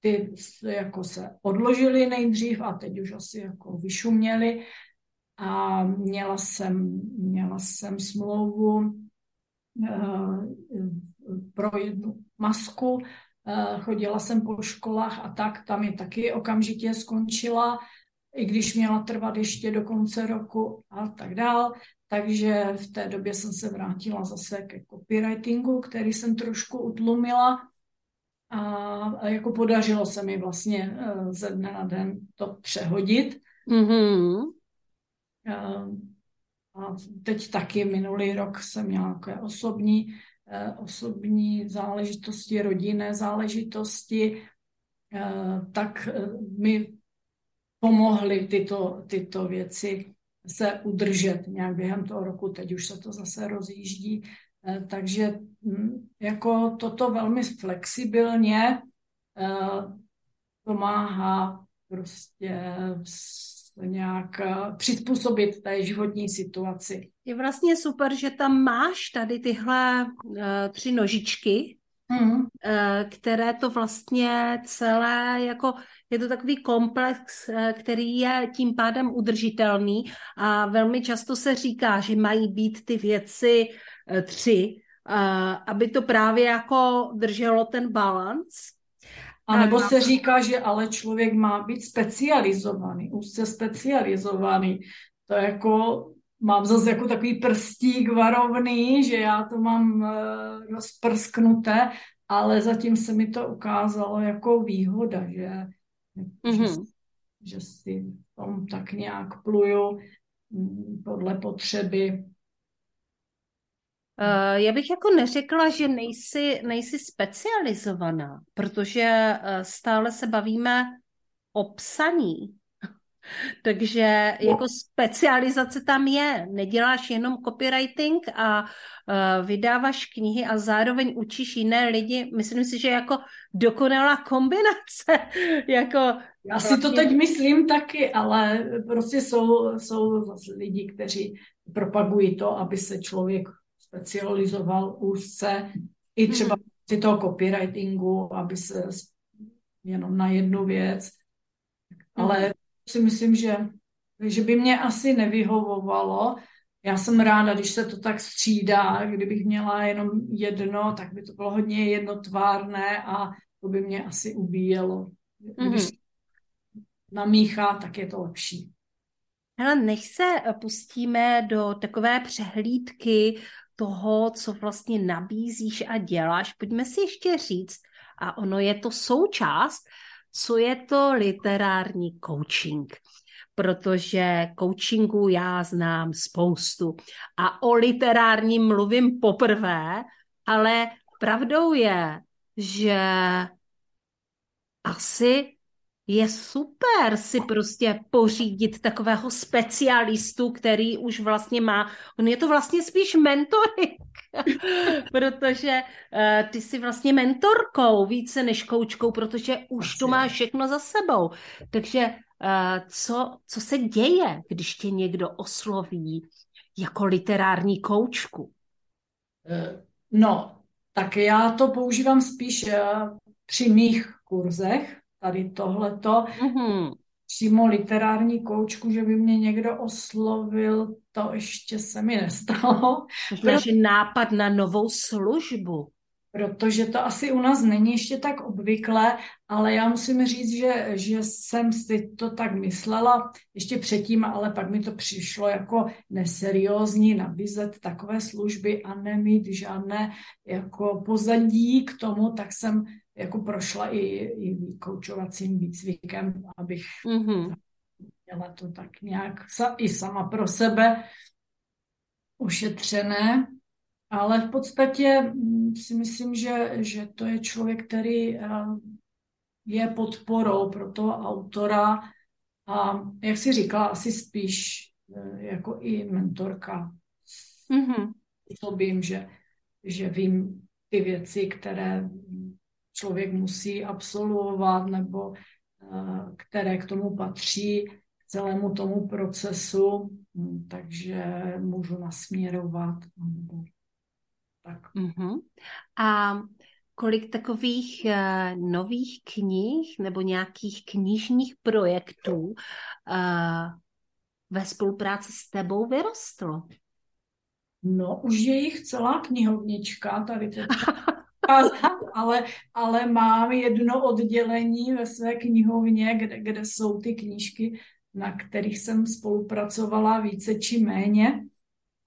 ty jako se odložily nejdřív a teď už asi jako vyšuměly. A měla jsem, měla jsem smlouvu pro jednu masku. Eh, chodila jsem po školách a tak, tam je taky okamžitě skončila, i když měla trvat ještě do konce roku a tak dál. Takže v té době jsem se vrátila zase ke copywritingu, který jsem trošku utlumila. A jako podařilo se mi vlastně eh, ze dne na den to přehodit. Mm-hmm. A teď taky minulý rok jsem měla takové osobní, eh, osobní záležitosti, rodinné záležitosti, eh, tak eh, mi pomohly tyto, tyto věci se udržet nějak během toho roku. Teď už se to zase rozjíždí. Takže hm, jako toto velmi flexibilně pomáhá prostě nějak eh, přizpůsobit té životní situaci. Je vlastně super, že tam máš tady tyhle uh, tři nožičky, mm. uh, které to vlastně celé, jako je to takový komplex, uh, který je tím pádem udržitelný a velmi často se říká, že mají být ty věci uh, tři, uh, aby to právě jako drželo ten balans. A nebo se říká, že ale člověk má být specializovaný, úzce specializovaný. To jako mám zase jako takový prstík varovný, že já to mám uh, rozprsknuté, ale zatím se mi to ukázalo jako výhoda, že, mm-hmm. že, že si tom tak nějak pluju mm, podle potřeby Uh, já bych jako neřekla, že nejsi, nejsi specializovaná, protože uh, stále se bavíme o psaní. Takže jako specializace tam je. Neděláš jenom copywriting a uh, vydáváš knihy a zároveň učíš jiné lidi. Myslím si, že jako dokonalá kombinace. jako Já si to teď myslím taky, ale prostě jsou, jsou zase lidi, kteří propagují to, aby se člověk specializoval úzce i třeba si toho copywritingu, aby se jenom na jednu věc. Ale si myslím, že, že by mě asi nevyhovovalo. Já jsem ráda, když se to tak střídá, kdybych měla jenom jedno, tak by to bylo hodně jednotvárné a to by mě asi ubíjelo. Když mm-hmm. namíchá, tak je to lepší. Hele, než se pustíme do takové přehlídky toho, co vlastně nabízíš a děláš, pojďme si ještě říct, a ono je to součást, co je to literární coaching. Protože coachingu já znám spoustu. A o literárním mluvím poprvé, ale pravdou je, že asi je super si prostě pořídit takového specialistu, který už vlastně má, on je to vlastně spíš mentorik, protože uh, ty jsi vlastně mentorkou více než koučkou, protože už to máš všechno za sebou. Takže uh, co, co se děje, když tě někdo osloví jako literární koučku? Eh, no, tak já to používám spíš při mých kurzech, tady tohleto. Mm-hmm. Přímo literární koučku, že by mě někdo oslovil, to ještě se mi nestalo. Možná, že nápad na novou službu. Protože to asi u nás není ještě tak obvyklé, ale já musím říct, že, že jsem si to tak myslela ještě předtím, ale pak mi to přišlo jako neseriózní nabízet takové služby a nemít žádné jako pozadí k tomu, tak jsem jako prošla i, i koučovacím výcvikem, abych mm-hmm. měla to tak nějak sa, i sama pro sebe ušetřené. Ale v podstatě mm, si myslím, že, že to je člověk, který eh, je podporou pro toho autora a jak si říkala, asi spíš eh, jako i mentorka. Mm-hmm. Vím, že, že vím ty věci, které člověk musí absolvovat nebo eh, které k tomu patří, k celému tomu procesu, hm, takže můžu nasměrovat. Tak. Uh-huh. A kolik takových uh, nových knih nebo nějakých knižních projektů uh, ve spolupráci s tebou vyrostlo? No, už je jich celá knihovnička, tady teď ale, ale mám jedno oddělení ve své knihovně, kde, kde jsou ty knížky, na kterých jsem spolupracovala více či méně.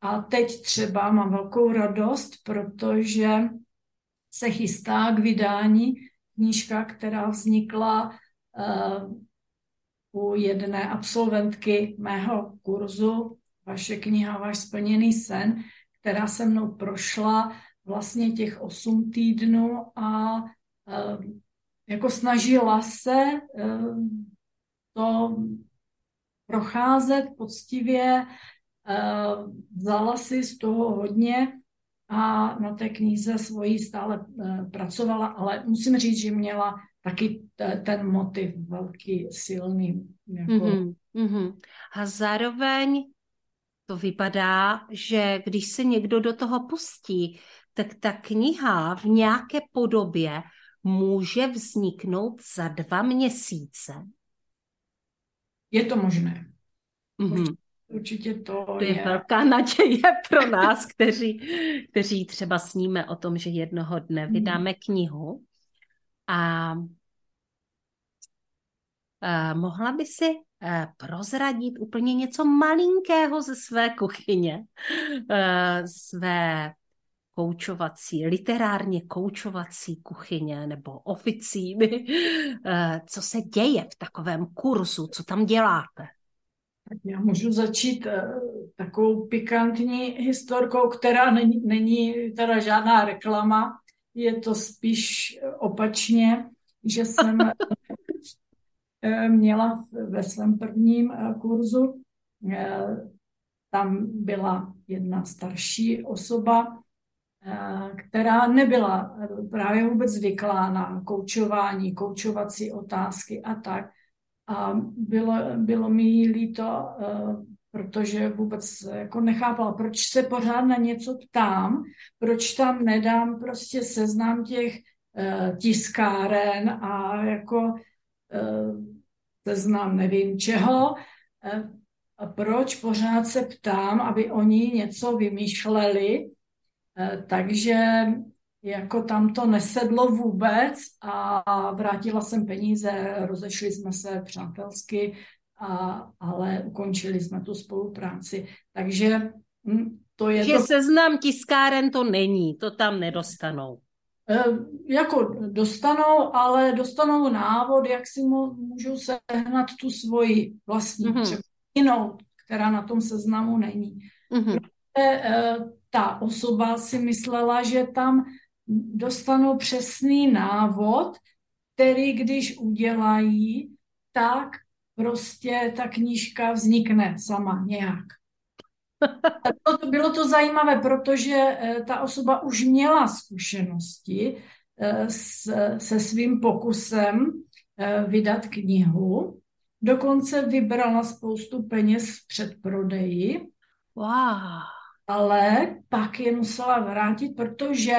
A teď třeba mám velkou radost, protože se chystá k vydání knížka, která vznikla uh, u jedné absolventky mého kurzu Vaše kniha, váš splněný sen, která se mnou prošla vlastně těch osm týdnů a uh, jako snažila se uh, to procházet poctivě, uh, vzala si z toho hodně a na té knize svojí stále pracovala, ale musím říct, že měla taky ten motiv velký, silný. Jako... Mm-hmm, mm-hmm. A zároveň to vypadá, že když se někdo do toho pustí, tak ta kniha v nějaké podobě může vzniknout za dva měsíce. Je to možné. Mm-hmm. Určitě to, to je, je velká naděje pro nás, kteří, kteří třeba sníme o tom, že jednoho dne mhm. vydáme knihu. A, a mohla by si a, prozradit úplně něco malinkého ze své kuchyně, a, své koučovací, literárně koučovací kuchyně nebo oficíny. Eh, co se děje v takovém kurzu? Co tam děláte? Tak já můžu začít uh, takovou pikantní historkou, která není, není teda žádná reklama. Je to spíš opačně, že jsem eh, měla ve svém prvním kurzu, tam byla jedna starší osoba, Eh, která nebyla právě vůbec zvyklá na koučování, koučovací otázky a tak. A bylo, bylo mi jí líto, eh, protože vůbec jako nechápala, proč se pořád na něco ptám, proč tam nedám prostě seznam těch eh, tiskáren a jako seznam nevím čeho, a proč pořád se ptám, aby oni něco vymýšleli, Eh, takže jako tam to nesedlo vůbec a vrátila jsem peníze, rozešli jsme se přátelsky, a, ale ukončili jsme tu spolupráci. Takže hm, to je Že to... seznam tiskáren to není, to tam nedostanou. E, jako dostanou, ale dostanou návod, jak si můžou sehnat tu svoji vlastní, mm-hmm. jinou, která na tom seznamu není. Mm-hmm. E, ta osoba si myslela, že tam dostanou přesný návod, který když udělají, tak prostě ta knížka vznikne sama nějak. Bylo to, bylo to zajímavé, protože eh, ta osoba už měla zkušenosti eh, se svým pokusem eh, vydat knihu. Dokonce vybrala spoustu peněz v předprodeji. Wow. Ale pak je musela vrátit, protože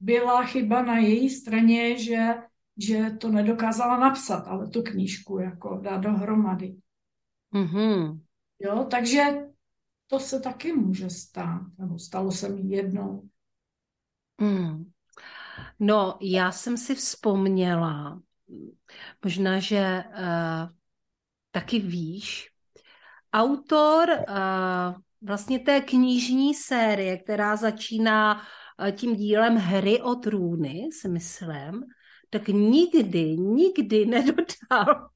byla chyba na její straně, že, že to nedokázala napsat, ale tu knížku jako dát dohromady. Mm-hmm. Jo, takže to se taky může stát, nebo stalo se mi jednou. Mm. No, já jsem si vzpomněla, možná, že uh, taky víš, autor uh, vlastně té knižní série, která začíná uh, tím dílem Hry o trůny, si myslím, tak nikdy, nikdy nedodal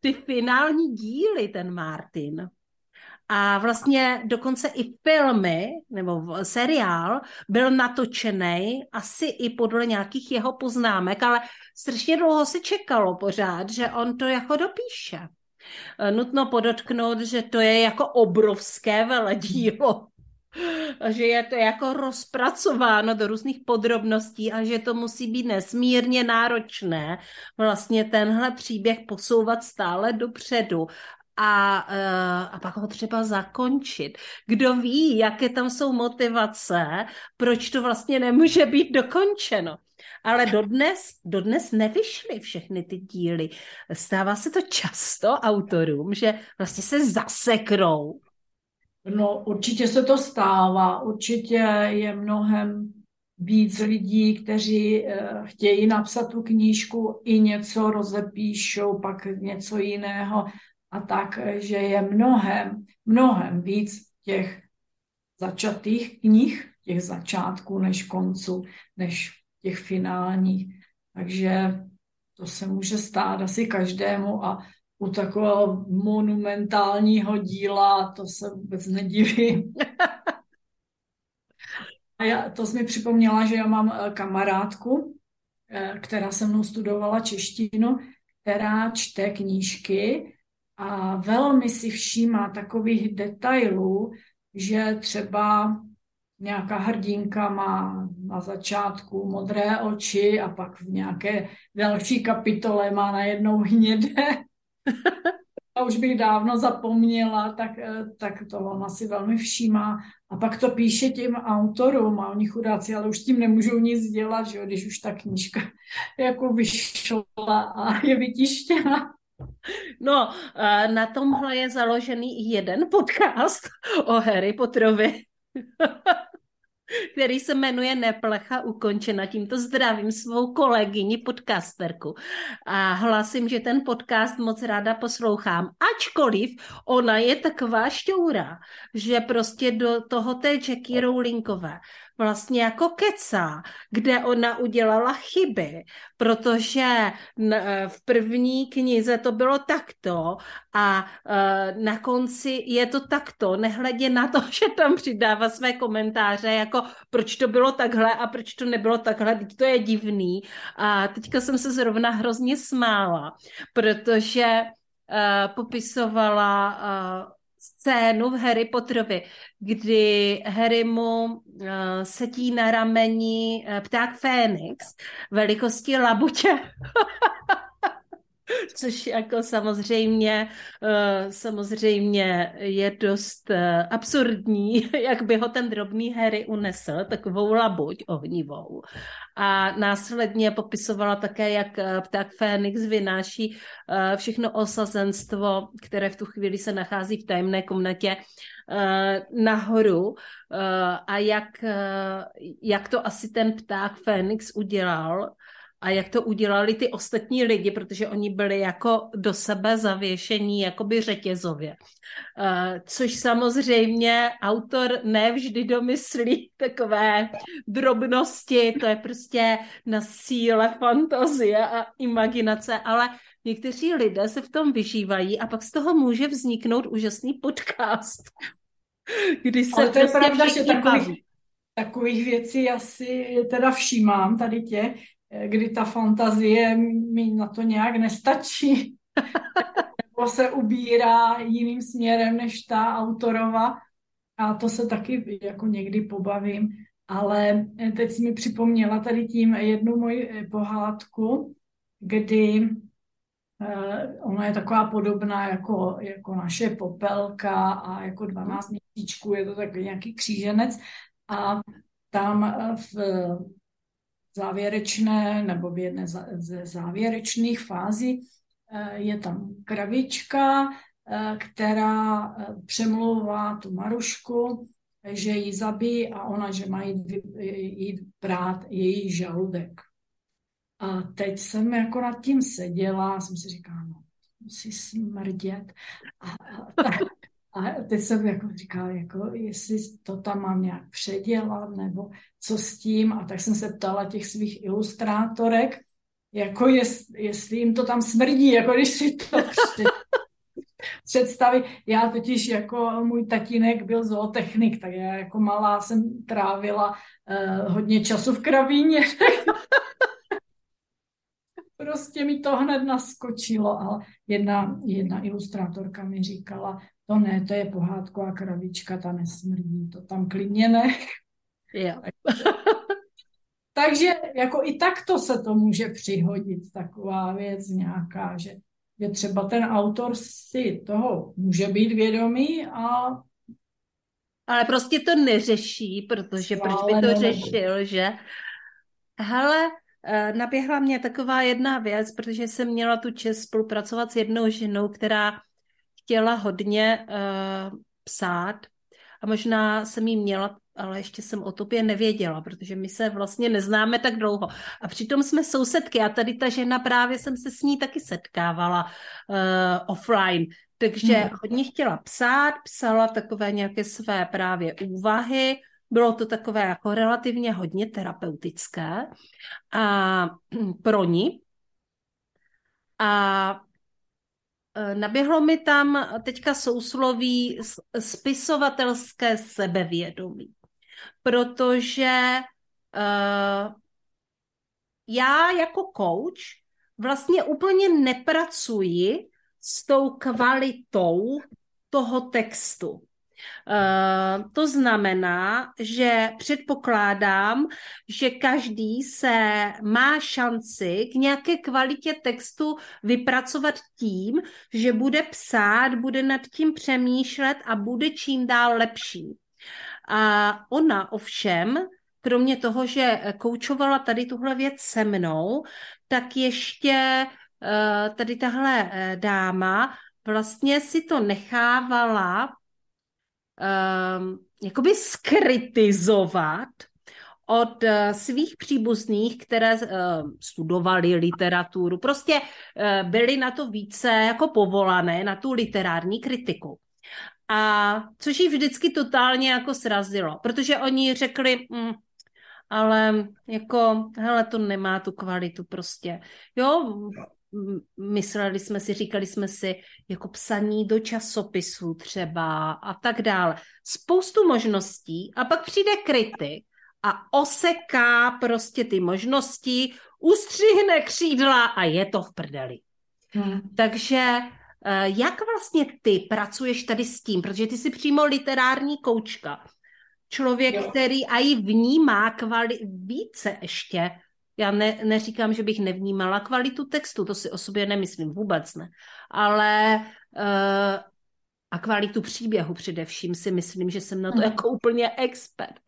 ty finální díly, ten Martin. A vlastně dokonce i filmy, nebo seriál, byl natočený asi i podle nějakých jeho poznámek, ale strašně dlouho se čekalo pořád, že on to jako dopíše. E, nutno podotknout, že to je jako obrovské veledílo. že je to jako rozpracováno do různých podrobností a že to musí být nesmírně náročné vlastně tenhle příběh posouvat stále dopředu a, eh, a pak ho třeba zakončit. Kdo ví, jaké tam jsou motivace, proč to vlastně nemůže být dokončeno. Ale dodnes, dodnes nevyšly všechny ty díly. Stává se to často autorům, že vlastně se zasekrou. No určitě se to stává. Určitě je mnohem víc lidí, kteří uh, chtějí napsat tu knížku, i něco rozepíšou, pak něco jiného a tak, že je mnohem, mnohem víc těch začatých knih, těch začátků než konců, než těch finálních. Takže to se může stát asi každému a u takového monumentálního díla to se vůbec nedivím. A já, to jsi mi připomněla, že já mám eh, kamarádku, eh, která se mnou studovala češtinu, která čte knížky a velmi si všímá takových detailů, že třeba nějaká hrdinka má na začátku modré oči a pak v nějaké další kapitole má najednou hnědé. a už bych dávno zapomněla, tak, tak to ona si velmi všímá. A pak to píše těm autorům a oni chudáci, ale už s tím nemůžou nic dělat, že jo, když už ta knížka jako vyšla a je vytištěna. No, na tomhle je založený jeden podcast o Harry Potterovi, který se jmenuje Neplecha ukončena. Tímto zdravím svou kolegyni podcasterku a hlasím, že ten podcast moc ráda poslouchám. Ačkoliv ona je taková šťoura, že prostě do toho té Jackie Rowlingové vlastně jako keca, kde ona udělala chyby, protože v první knize to bylo takto a e, na konci je to takto, nehledě na to, že tam přidává své komentáře, jako proč to bylo takhle a proč to nebylo takhle, teď to je divný. A teďka jsem se zrovna hrozně smála, protože uh, popisovala scénu v Harry Potterovi, kdy Harry mu uh, setí na rameni uh, pták Fénix velikosti labutě. Což jako samozřejmě, uh, samozřejmě je dost uh, absurdní, jak by ho ten drobný Harry unesl, takovou labuť ohnivou. A následně popisovala také, jak uh, pták Fénix vynáší všechno osazenstvo, které v tu chvíli se nachází v tajemné komnatě, nahoru a jak, jak to asi ten pták Fénix udělal, a jak to udělali ty ostatní lidi, protože oni byli jako do sebe zavěšení jakoby řetězově. Uh, což samozřejmě autor nevždy domyslí takové drobnosti, to je prostě na síle fantazie a imaginace, ale někteří lidé se v tom vyžívají a pak z toho může vzniknout úžasný podcast. Kdy se ale to je pravda, že takových, takových věcí asi teda všímám tady tě, kdy ta fantazie mi na to nějak nestačí, nebo se ubírá jiným směrem než ta autorova. A to se taky jako někdy pobavím. Ale teď si mi připomněla tady tím jednu moji pohádku, kdy uh, ona je taková podobná jako, jako naše popelka a jako 12 měsíčků, je to takový nějaký kříženec. A tam v závěrečné nebo v jedné ze závěrečných fází eh, je tam kravička, eh, která eh, přemlouvá tu Marušku, že ji zabíjí a ona, že má jít, jít brát její žaludek. A teď jsem jako nad tím seděla jsem si říkala, no, musí smrdět. A, a, a teď jsem jako říkala, jako, jestli to tam mám nějak předělat, nebo co s tím. A tak jsem se ptala těch svých ilustrátorek, jako jest, jestli jim to tam smrdí, jako když si to představí. Já totiž jako můj tatínek byl zootechnik, tak já jako malá jsem trávila uh, hodně času v kravíně. prostě mi to hned naskočilo, ale jedna, jedna ilustrátorka mi říkala, to ne, to je pohádková kravička, ta nesmrdí, to tam klidně ne. Jo. Takže jako i takto se to může přihodit, taková věc nějaká, že, že třeba ten autor si toho může být vědomý a ale prostě to neřeší, protože proč by to řešil, že? Hele, eh, naběhla mě taková jedna věc, protože jsem měla tu čest spolupracovat s jednou ženou, která chtěla hodně uh, psát a možná jsem jí měla, ale ještě jsem o tobě nevěděla, protože my se vlastně neznáme tak dlouho. A přitom jsme sousedky a tady ta žena právě jsem se s ní taky setkávala uh, offline. Takže hmm. hodně chtěla psát, psala takové nějaké své právě úvahy, bylo to takové jako relativně hodně terapeutické a pro ní. A naběhlo mi tam teďka sousloví spisovatelské sebevědomí, protože uh, já jako coach vlastně úplně nepracuji s tou kvalitou toho textu. Uh, to znamená, že předpokládám, že každý se má šanci k nějaké kvalitě textu vypracovat tím, že bude psát, bude nad tím přemýšlet a bude čím dál lepší. A ona ovšem, kromě toho, že koučovala tady tuhle věc se mnou, tak ještě uh, tady tahle dáma vlastně si to nechávala um, jakoby skritizovat od uh, svých příbuzných, které uh, studovali literaturu, prostě uh, byli na to více jako povolané, na tu literární kritiku. A což jí vždycky totálně jako srazilo, protože oni řekli, mm, ale jako, hele, to nemá tu kvalitu prostě. Jo, mysleli jsme si, říkali jsme si, jako psaní do časopisů třeba a tak dále. Spoustu možností a pak přijde kritik a oseká prostě ty možnosti, ustřihne křídla a je to v prdeli. Hmm. Takže eh, jak vlastně ty pracuješ tady s tím? Protože ty jsi přímo literární koučka. Člověk, jo. který i vnímá kvali- více ještě Já ne, neříkám, že bych nevnímala kvalitu textu, to si o sobě nemyslím, vůbec ne. Ale uh, a kvalitu příběhu především si myslím, že jsem na to mm. jako úplně expert.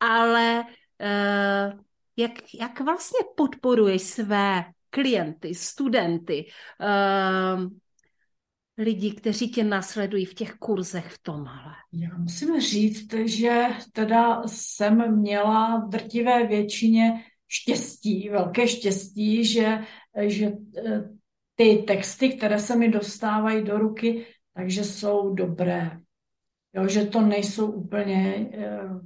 Ale uh, jak, jak vlastně podporuješ své klienty, studenty, uh, lidi, kteří tě nasledují v těch kurzech v tomhle? Já musím říct, že teda jsem měla v drtivé většině štěstí, velké štěstí, že, že eh, ty texty, které se mi dostávají do ruky, takže jsou dobré. Jo, že to nejsou úplně... Uh,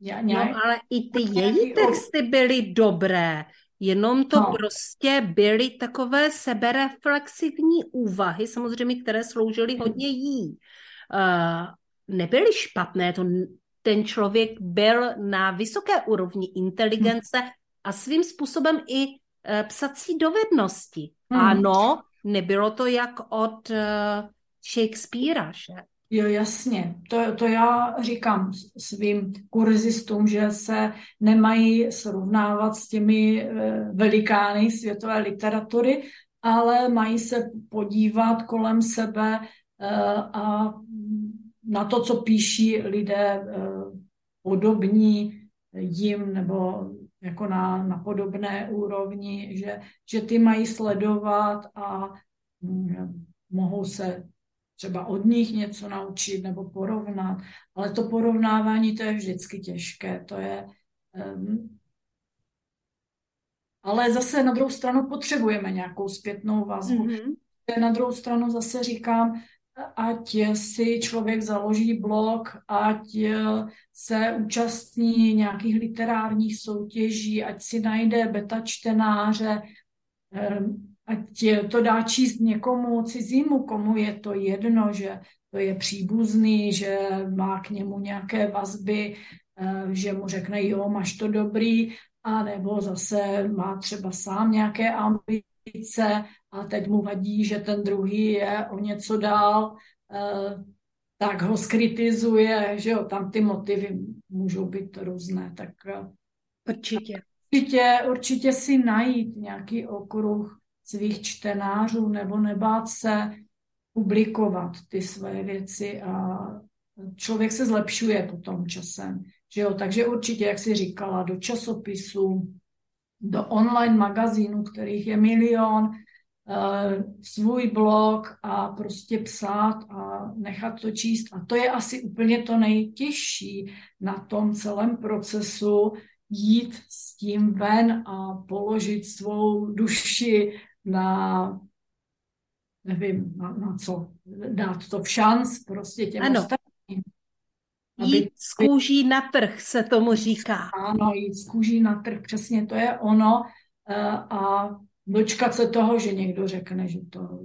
nějak, no, ale i ty její texty byly dobré. Jenom to no. prostě byly takové sebereflexivní úvahy, samozřejmě, které sloužily hodně jí. Uh, nebyly špatné, to ten člověk byl na vysoké úrovni inteligence hmm. A svým způsobem i uh, psací dovednosti. Hmm. Ano, nebylo to jak od uh, Shakespearea, že? Jo, jasně. To, to já říkám svým kurzistům, že se nemají srovnávat s těmi eh, velikány světové literatury, ale mají se podívat kolem sebe eh, a na to, co píší lidé eh, podobní jim nebo jako na, na podobné úrovni, že, že ty mají sledovat a mm, mohou se třeba od nich něco naučit nebo porovnat, ale to porovnávání to je vždycky těžké, to je... Um, ale zase na druhou stranu potřebujeme nějakou zpětnou vazbu. Mm-hmm. Na druhou stranu zase říkám, ať si člověk založí blog, ať se účastní nějakých literárních soutěží, ať si najde beta čtenáře, ať to dá číst někomu cizímu, komu je to jedno, že to je příbuzný, že má k němu nějaké vazby, eh, že mu řekne, jo, máš to dobrý, a nebo zase má třeba sám nějaké ambice a teď mu vadí, že ten druhý je o něco dál, eh, tak ho skritizuje, že jo, tam ty motivy můžou být různé, tak eh, určitě. Určitě, určitě si najít nějaký okruh svých čtenářů nebo nebát se publikovat ty své věci a člověk se zlepšuje potom časem. Že jo? Takže určitě, jak jsi říkala, do časopisu, do online magazínu, kterých je milion, svůj blog a prostě psát a nechat to číst. A to je asi úplně to nejtěžší na tom celém procesu, jít s tím ven a položit svou duši na nevím, na, na co, dát to v šanc prostě těm ano. ostatním. Jít z kůží na trh se tomu říká. Ano, jít z kůží na trh, přesně to je ono eh, a dočkat se toho, že někdo řekne, že to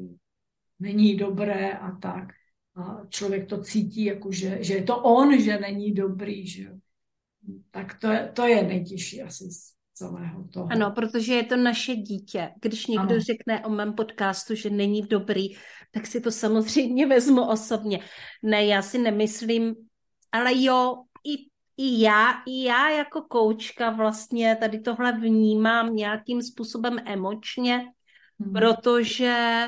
není dobré a tak. A člověk to cítí, jako že, že je to on, že není dobrý, že tak to je, to je nejtěžší asi celého toho. Ano, protože je to naše dítě. Když někdo ano. řekne o mém podcastu, že není dobrý, tak si to samozřejmě vezmu osobně. Ne, já si nemyslím, ale jo, i, já, i já jako koučka vlastně tady tohle vnímám nějakým způsobem emočně, hmm. protože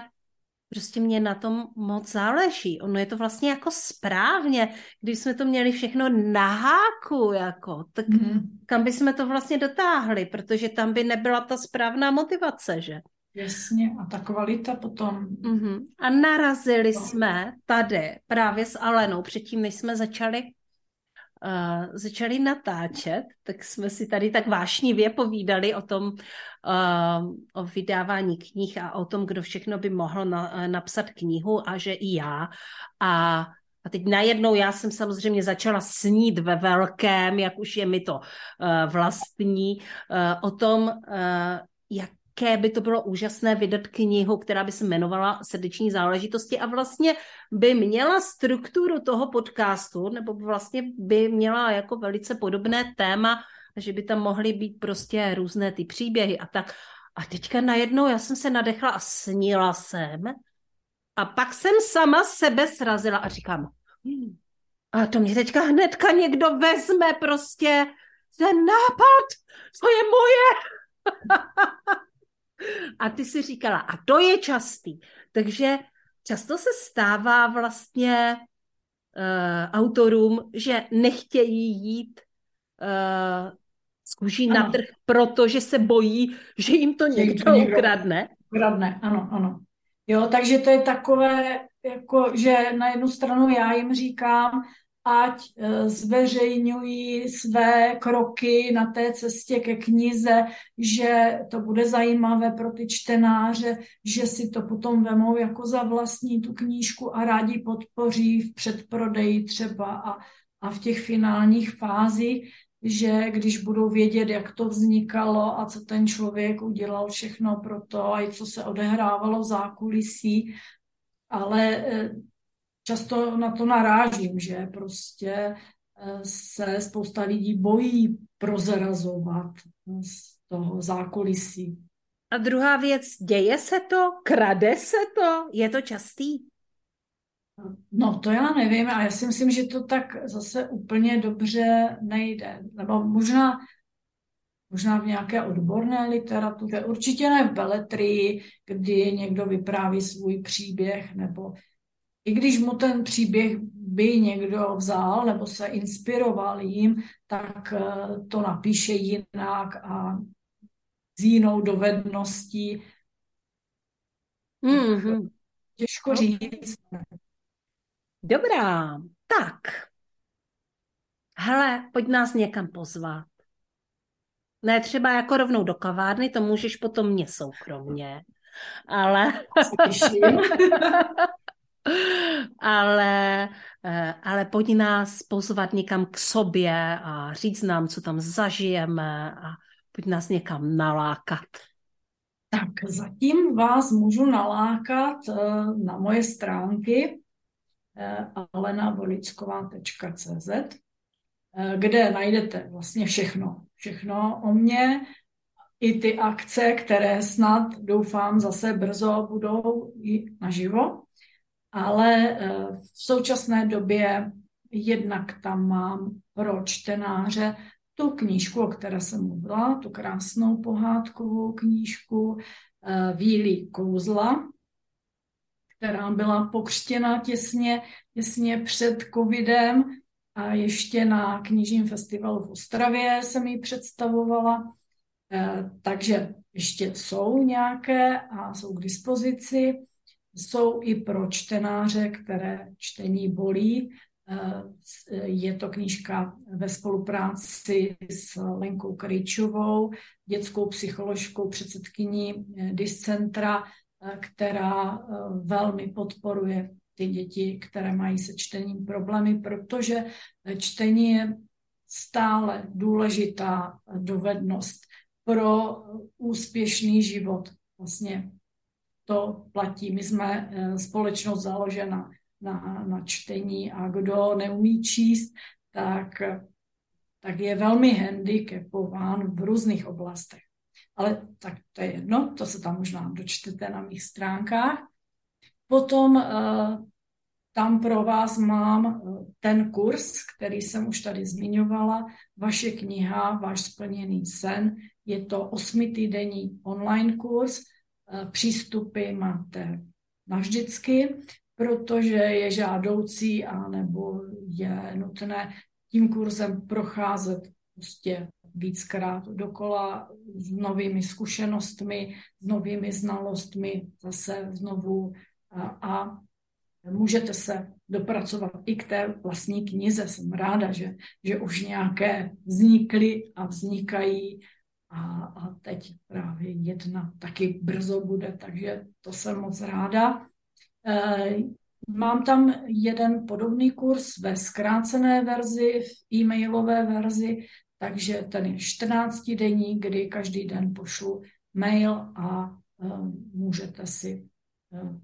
prostě mě na tom moc záleží. Ono je to vlastně jako správně, když jsme to měli všechno na háku, jako, tak mm. kam by jsme to vlastně dotáhli, protože tam by nebyla ta správná motivace, že? Jasně, a ta kvalita potom. Mm-hmm. A narazili to... jsme tady právě s Alenou, předtím, než jsme začali uh, začali natáčet, tak jsme si tady tak vášnivě povídali o tom, uh, o vydávání knih a o tom, kdo všechno by mohl na, uh, napsat knihu a že i já. A, a teď najednou já jsem samozřejmě začala snít ve velkém, jak už je mi to uh, vlastní, uh, o tom, uh, jak jaké by to bylo úžasné vydat knihu, která by se jmenovala Srdeční záležitosti a vlastně by měla strukturu toho podcastu, nebo vlastně by měla jako velice podobné téma, že by tam mohly být prostě různé ty příběhy a tak. A teďka najednou já jsem se nadechla a snila jsem. A pak jsem sama sebe srazila a říkám, hm, a to mě teďka hnedka někdo vezme prostě ten nápad, to je moje. a ty si říkala, a to je častý. Takže často se stává vlastně uh, autorům, že nechtějí jít uh, z kůží na trh, protože se bojí, že jim to někdo, někdo ukradne. Ukradne, ano, ano. Jo, takže to je takové, jako, že na jednu stranu já jim říkám, ať eh, zveřejňují své kroky na té cestě ke knize, že to bude zajímavé pro ty čtenáře, že si to potom vemou jako za vlastní tu knížku a rádi podpoří v předprodeji třeba a, a v těch finálních fázích, že když budou vědět, jak to vznikalo a co ten člověk udělal všechno pro to a i co se odehrávalo v zákulisí, ale eh, často na to narážím, že prostě eh, se spousta lidí bojí prozrazovat z toho zákulisí. A druhá věc, děje se to? Krade se to? Je to častý? No, to já nevím a já si myslím, že to tak zase úplně dobře nejde. Nebo možná, možná v nějaké odborné literatuře, určitě ne v beletrii, kdy někdo vypráví svůj příběh, nebo i když mu ten příběh by někdo vzal nebo se inspiroval jim, tak eh, to napíše jinak a s jinou dovedností. Mm-hmm. Těžko říct. Dobrá, tak. Hele, pojď nás někam pozvat. Ne třeba jako rovnou do kavárny, to můžeš potom mě soukromně. Ale... ale, eh, ale pojď nás pozvat někam k sobě a říct nám, co tam zažijeme a pojď nás někam nalákat. Tak zatím vás můžu nalákat eh, na moje stránky Eh, alenavolicková.cz, eh, kde najdete vlastně všechno. Všechno o mně, i ty akce, které snad doufám zase brzo budou i naživo. Ale eh, v současné době jednak tam mám pro čtenáře tu knížku, o které jsem mluvila, tu krásnou pohádkovou knížku Vílí kouzla, která byla pokřtěna těsně, těsně před covidem a ještě na knižním festivalu v Ostravě jsem ji představovala. Eh, takže ještě jsou nějaké a jsou k dispozici. Jsou i pro čtenáře, které čtení bolí. Eh, je to knížka ve spolupráci s Lenkou Kryčovou, dětskou psycholožkou předsedkyní eh, Discentra která eh, velmi podporuje ty děti, které mají se čtením problémy, protože čtení je stále důležitá dovednost pro úspěšný život. Vlastně to platí. My jsme eh, společnost založena na, na čtení a kdo neumí číst, tak, tak je velmi handicapován v různých oblastech ale tak to je jedno, to se tam možná dočtete na mých stránkách. Potom uh, tam pro vás mám uh, ten kurz, který jsem už tady zmiňovala, vaše kniha, váš splněný sen. Je to osmitýdenní online kurz, přístupy máte navždycky, protože je žádoucí a nebo je nutné tím kurzem procházet prostě víckrát dokola s novými zkušenostmi, s novými znalostmi, zase znovu a, a můžete se dopracovat i k té vlastní knize. Jsem ráda, že, že už nějaké vznikly a vznikají a, a teď právě jedna taky brzo bude, takže to jsem moc ráda. E, mám tam jeden podobný kurz ve zkrácené verzi, v e-mailové verzi, takže ten je 14 denní, kdy každý den pošlu mail a uh, můžete si uh,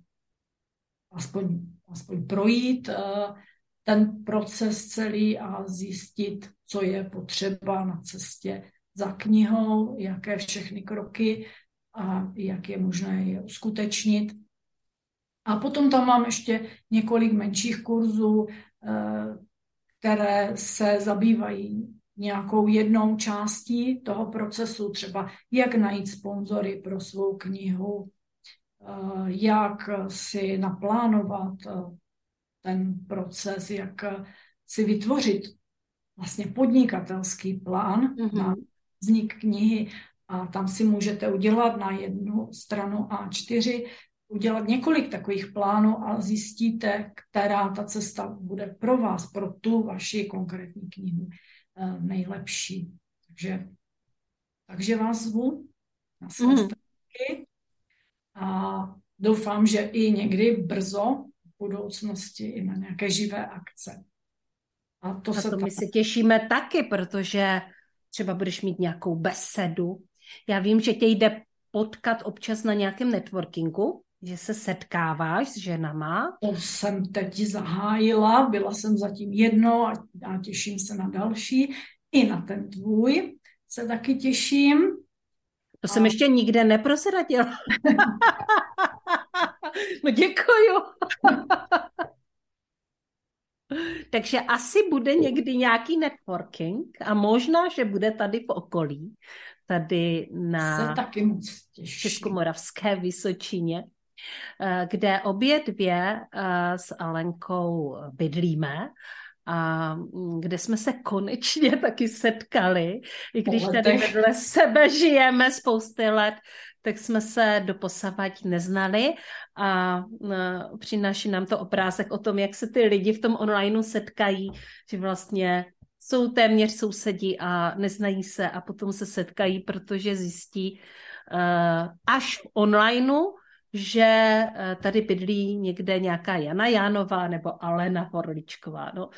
aspoň, aspoň projít uh, ten proces celý a zjistit, co je potřeba na cestě za knihou, jaké všechny kroky a jak je možné je uskutečnit. A potom tam mám ještě několik menších kurzů, které se zabývají nějakou jednou částí toho procesu, třeba jak najít sponzory pro svou knihu, eh, jak si naplánovat eh, ten proces, jak si vytvořit vlastně podnikatelský plán mm-hmm. na vznik knihy a tam si můžete udělat na jednu stranu A4 udělat několik takových plánů a zjistíte, která ta cesta bude pro vás, pro tu vaši konkrétní knihu eh, nejlepší. Takže, takže vás zvu na své mm. a doufám, že i někdy brzo v budoucnosti i na nějaké živé akce. A to, a se to my se těšíme taky, protože třeba budeš mít nějakou besedu. Já vím, že tě jde potkat občas na nějakém networkingu, že se setkáváš s ženama? To jsem teď zahájila, byla jsem zatím jedno a, a těším se na další. I na ten tvůj se taky těším. To a... jsem ještě nikde neprozradila. no děkuju. Takže asi bude někdy nějaký networking a možná, že bude tady v okolí, tady na Českomoravské Vysočině. Eh, kde obě dvě eh, s Alenkou bydlíme a mm, kde jsme se konečně taky setkali, i když tady vedle sebe žijeme spousty let, tak jsme se doposavať neznali a eh, přináší nám to obrázek o tom, jak se ty lidi v tom onlineu setkají, že vlastně jsou téměř sousedí a neznají se a potom se setkají, protože zjistí až v onlineu, že eh, tady bydlí někde nějaká Jana Jánová nebo Alena Horličková. No,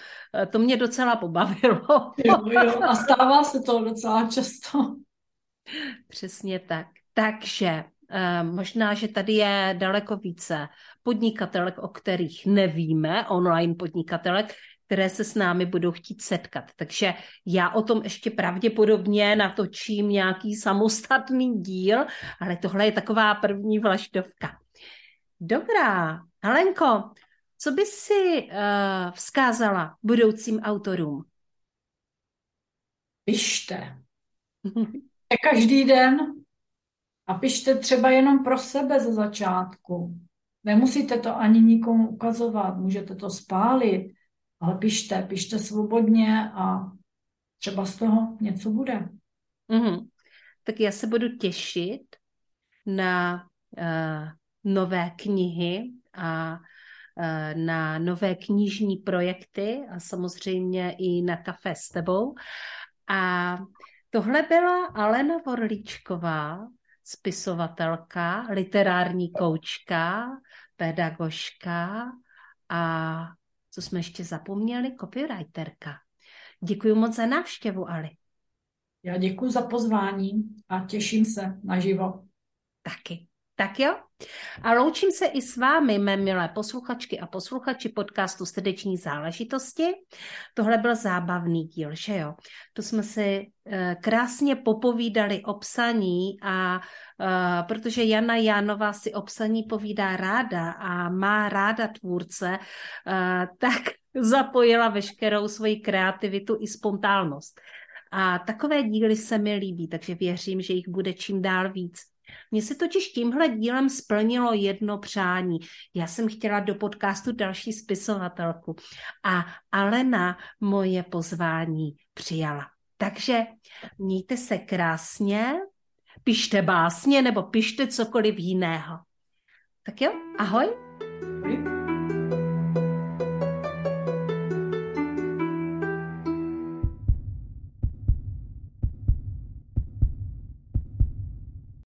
to mě docela pobavilo. Jo, jo, a stává se to docela často. Přesně tak. Takže eh, možná, že tady je daleko více podnikatelek, o kterých nevíme, online podnikatelek, které se s námi budou chtít setkat. Takže já o tom ještě pravděpodobně natočím nějaký samostatný díl, ale tohle je taková první vlaštovka. Dobrá, Helenko, co by si uh, vzkázala budoucím autorům? Pište. Každý den a pište třeba jenom pro sebe ze začátku. Nemusíte to ani nikomu ukazovat, můžete to spálit, ale pište, pište svobodně a třeba z toho něco bude. Mm-hmm. Tak já se budu těšit na uh, nové knihy a uh, na nové knižní projekty a samozřejmě i na kafe s tebou. A tohle byla Alena Vorlíčková, spisovatelka, literární koučka, pedagožka a co jsme ještě zapomněli? Copywriterka. Děkuji moc za návštěvu, Ali. Já děkuji za pozvání a těším se na živo. Taky. Tak jo? A loučím se i s vámi, mé milé posluchačky a posluchači podcastu Srdeční záležitosti. Tohle byl zábavný díl, že jo? To jsme si uh, krásně popovídali o psaní a uh, protože Jana Jánová si o psaní povídá ráda a má ráda tvůrce, uh, tak zapojila veškerou svoji kreativitu i spontánnost. A takové díly se mi líbí, takže věřím, že jich bude čím dál víc. Mně se totiž tímhle dílem splnilo jedno přání. Já jsem chtěla do podcastu další spisovatelku a Alena moje pozvání přijala. Takže mějte se krásně, pište básně nebo pište cokoliv jiného. Tak jo, ahoj. ahoj.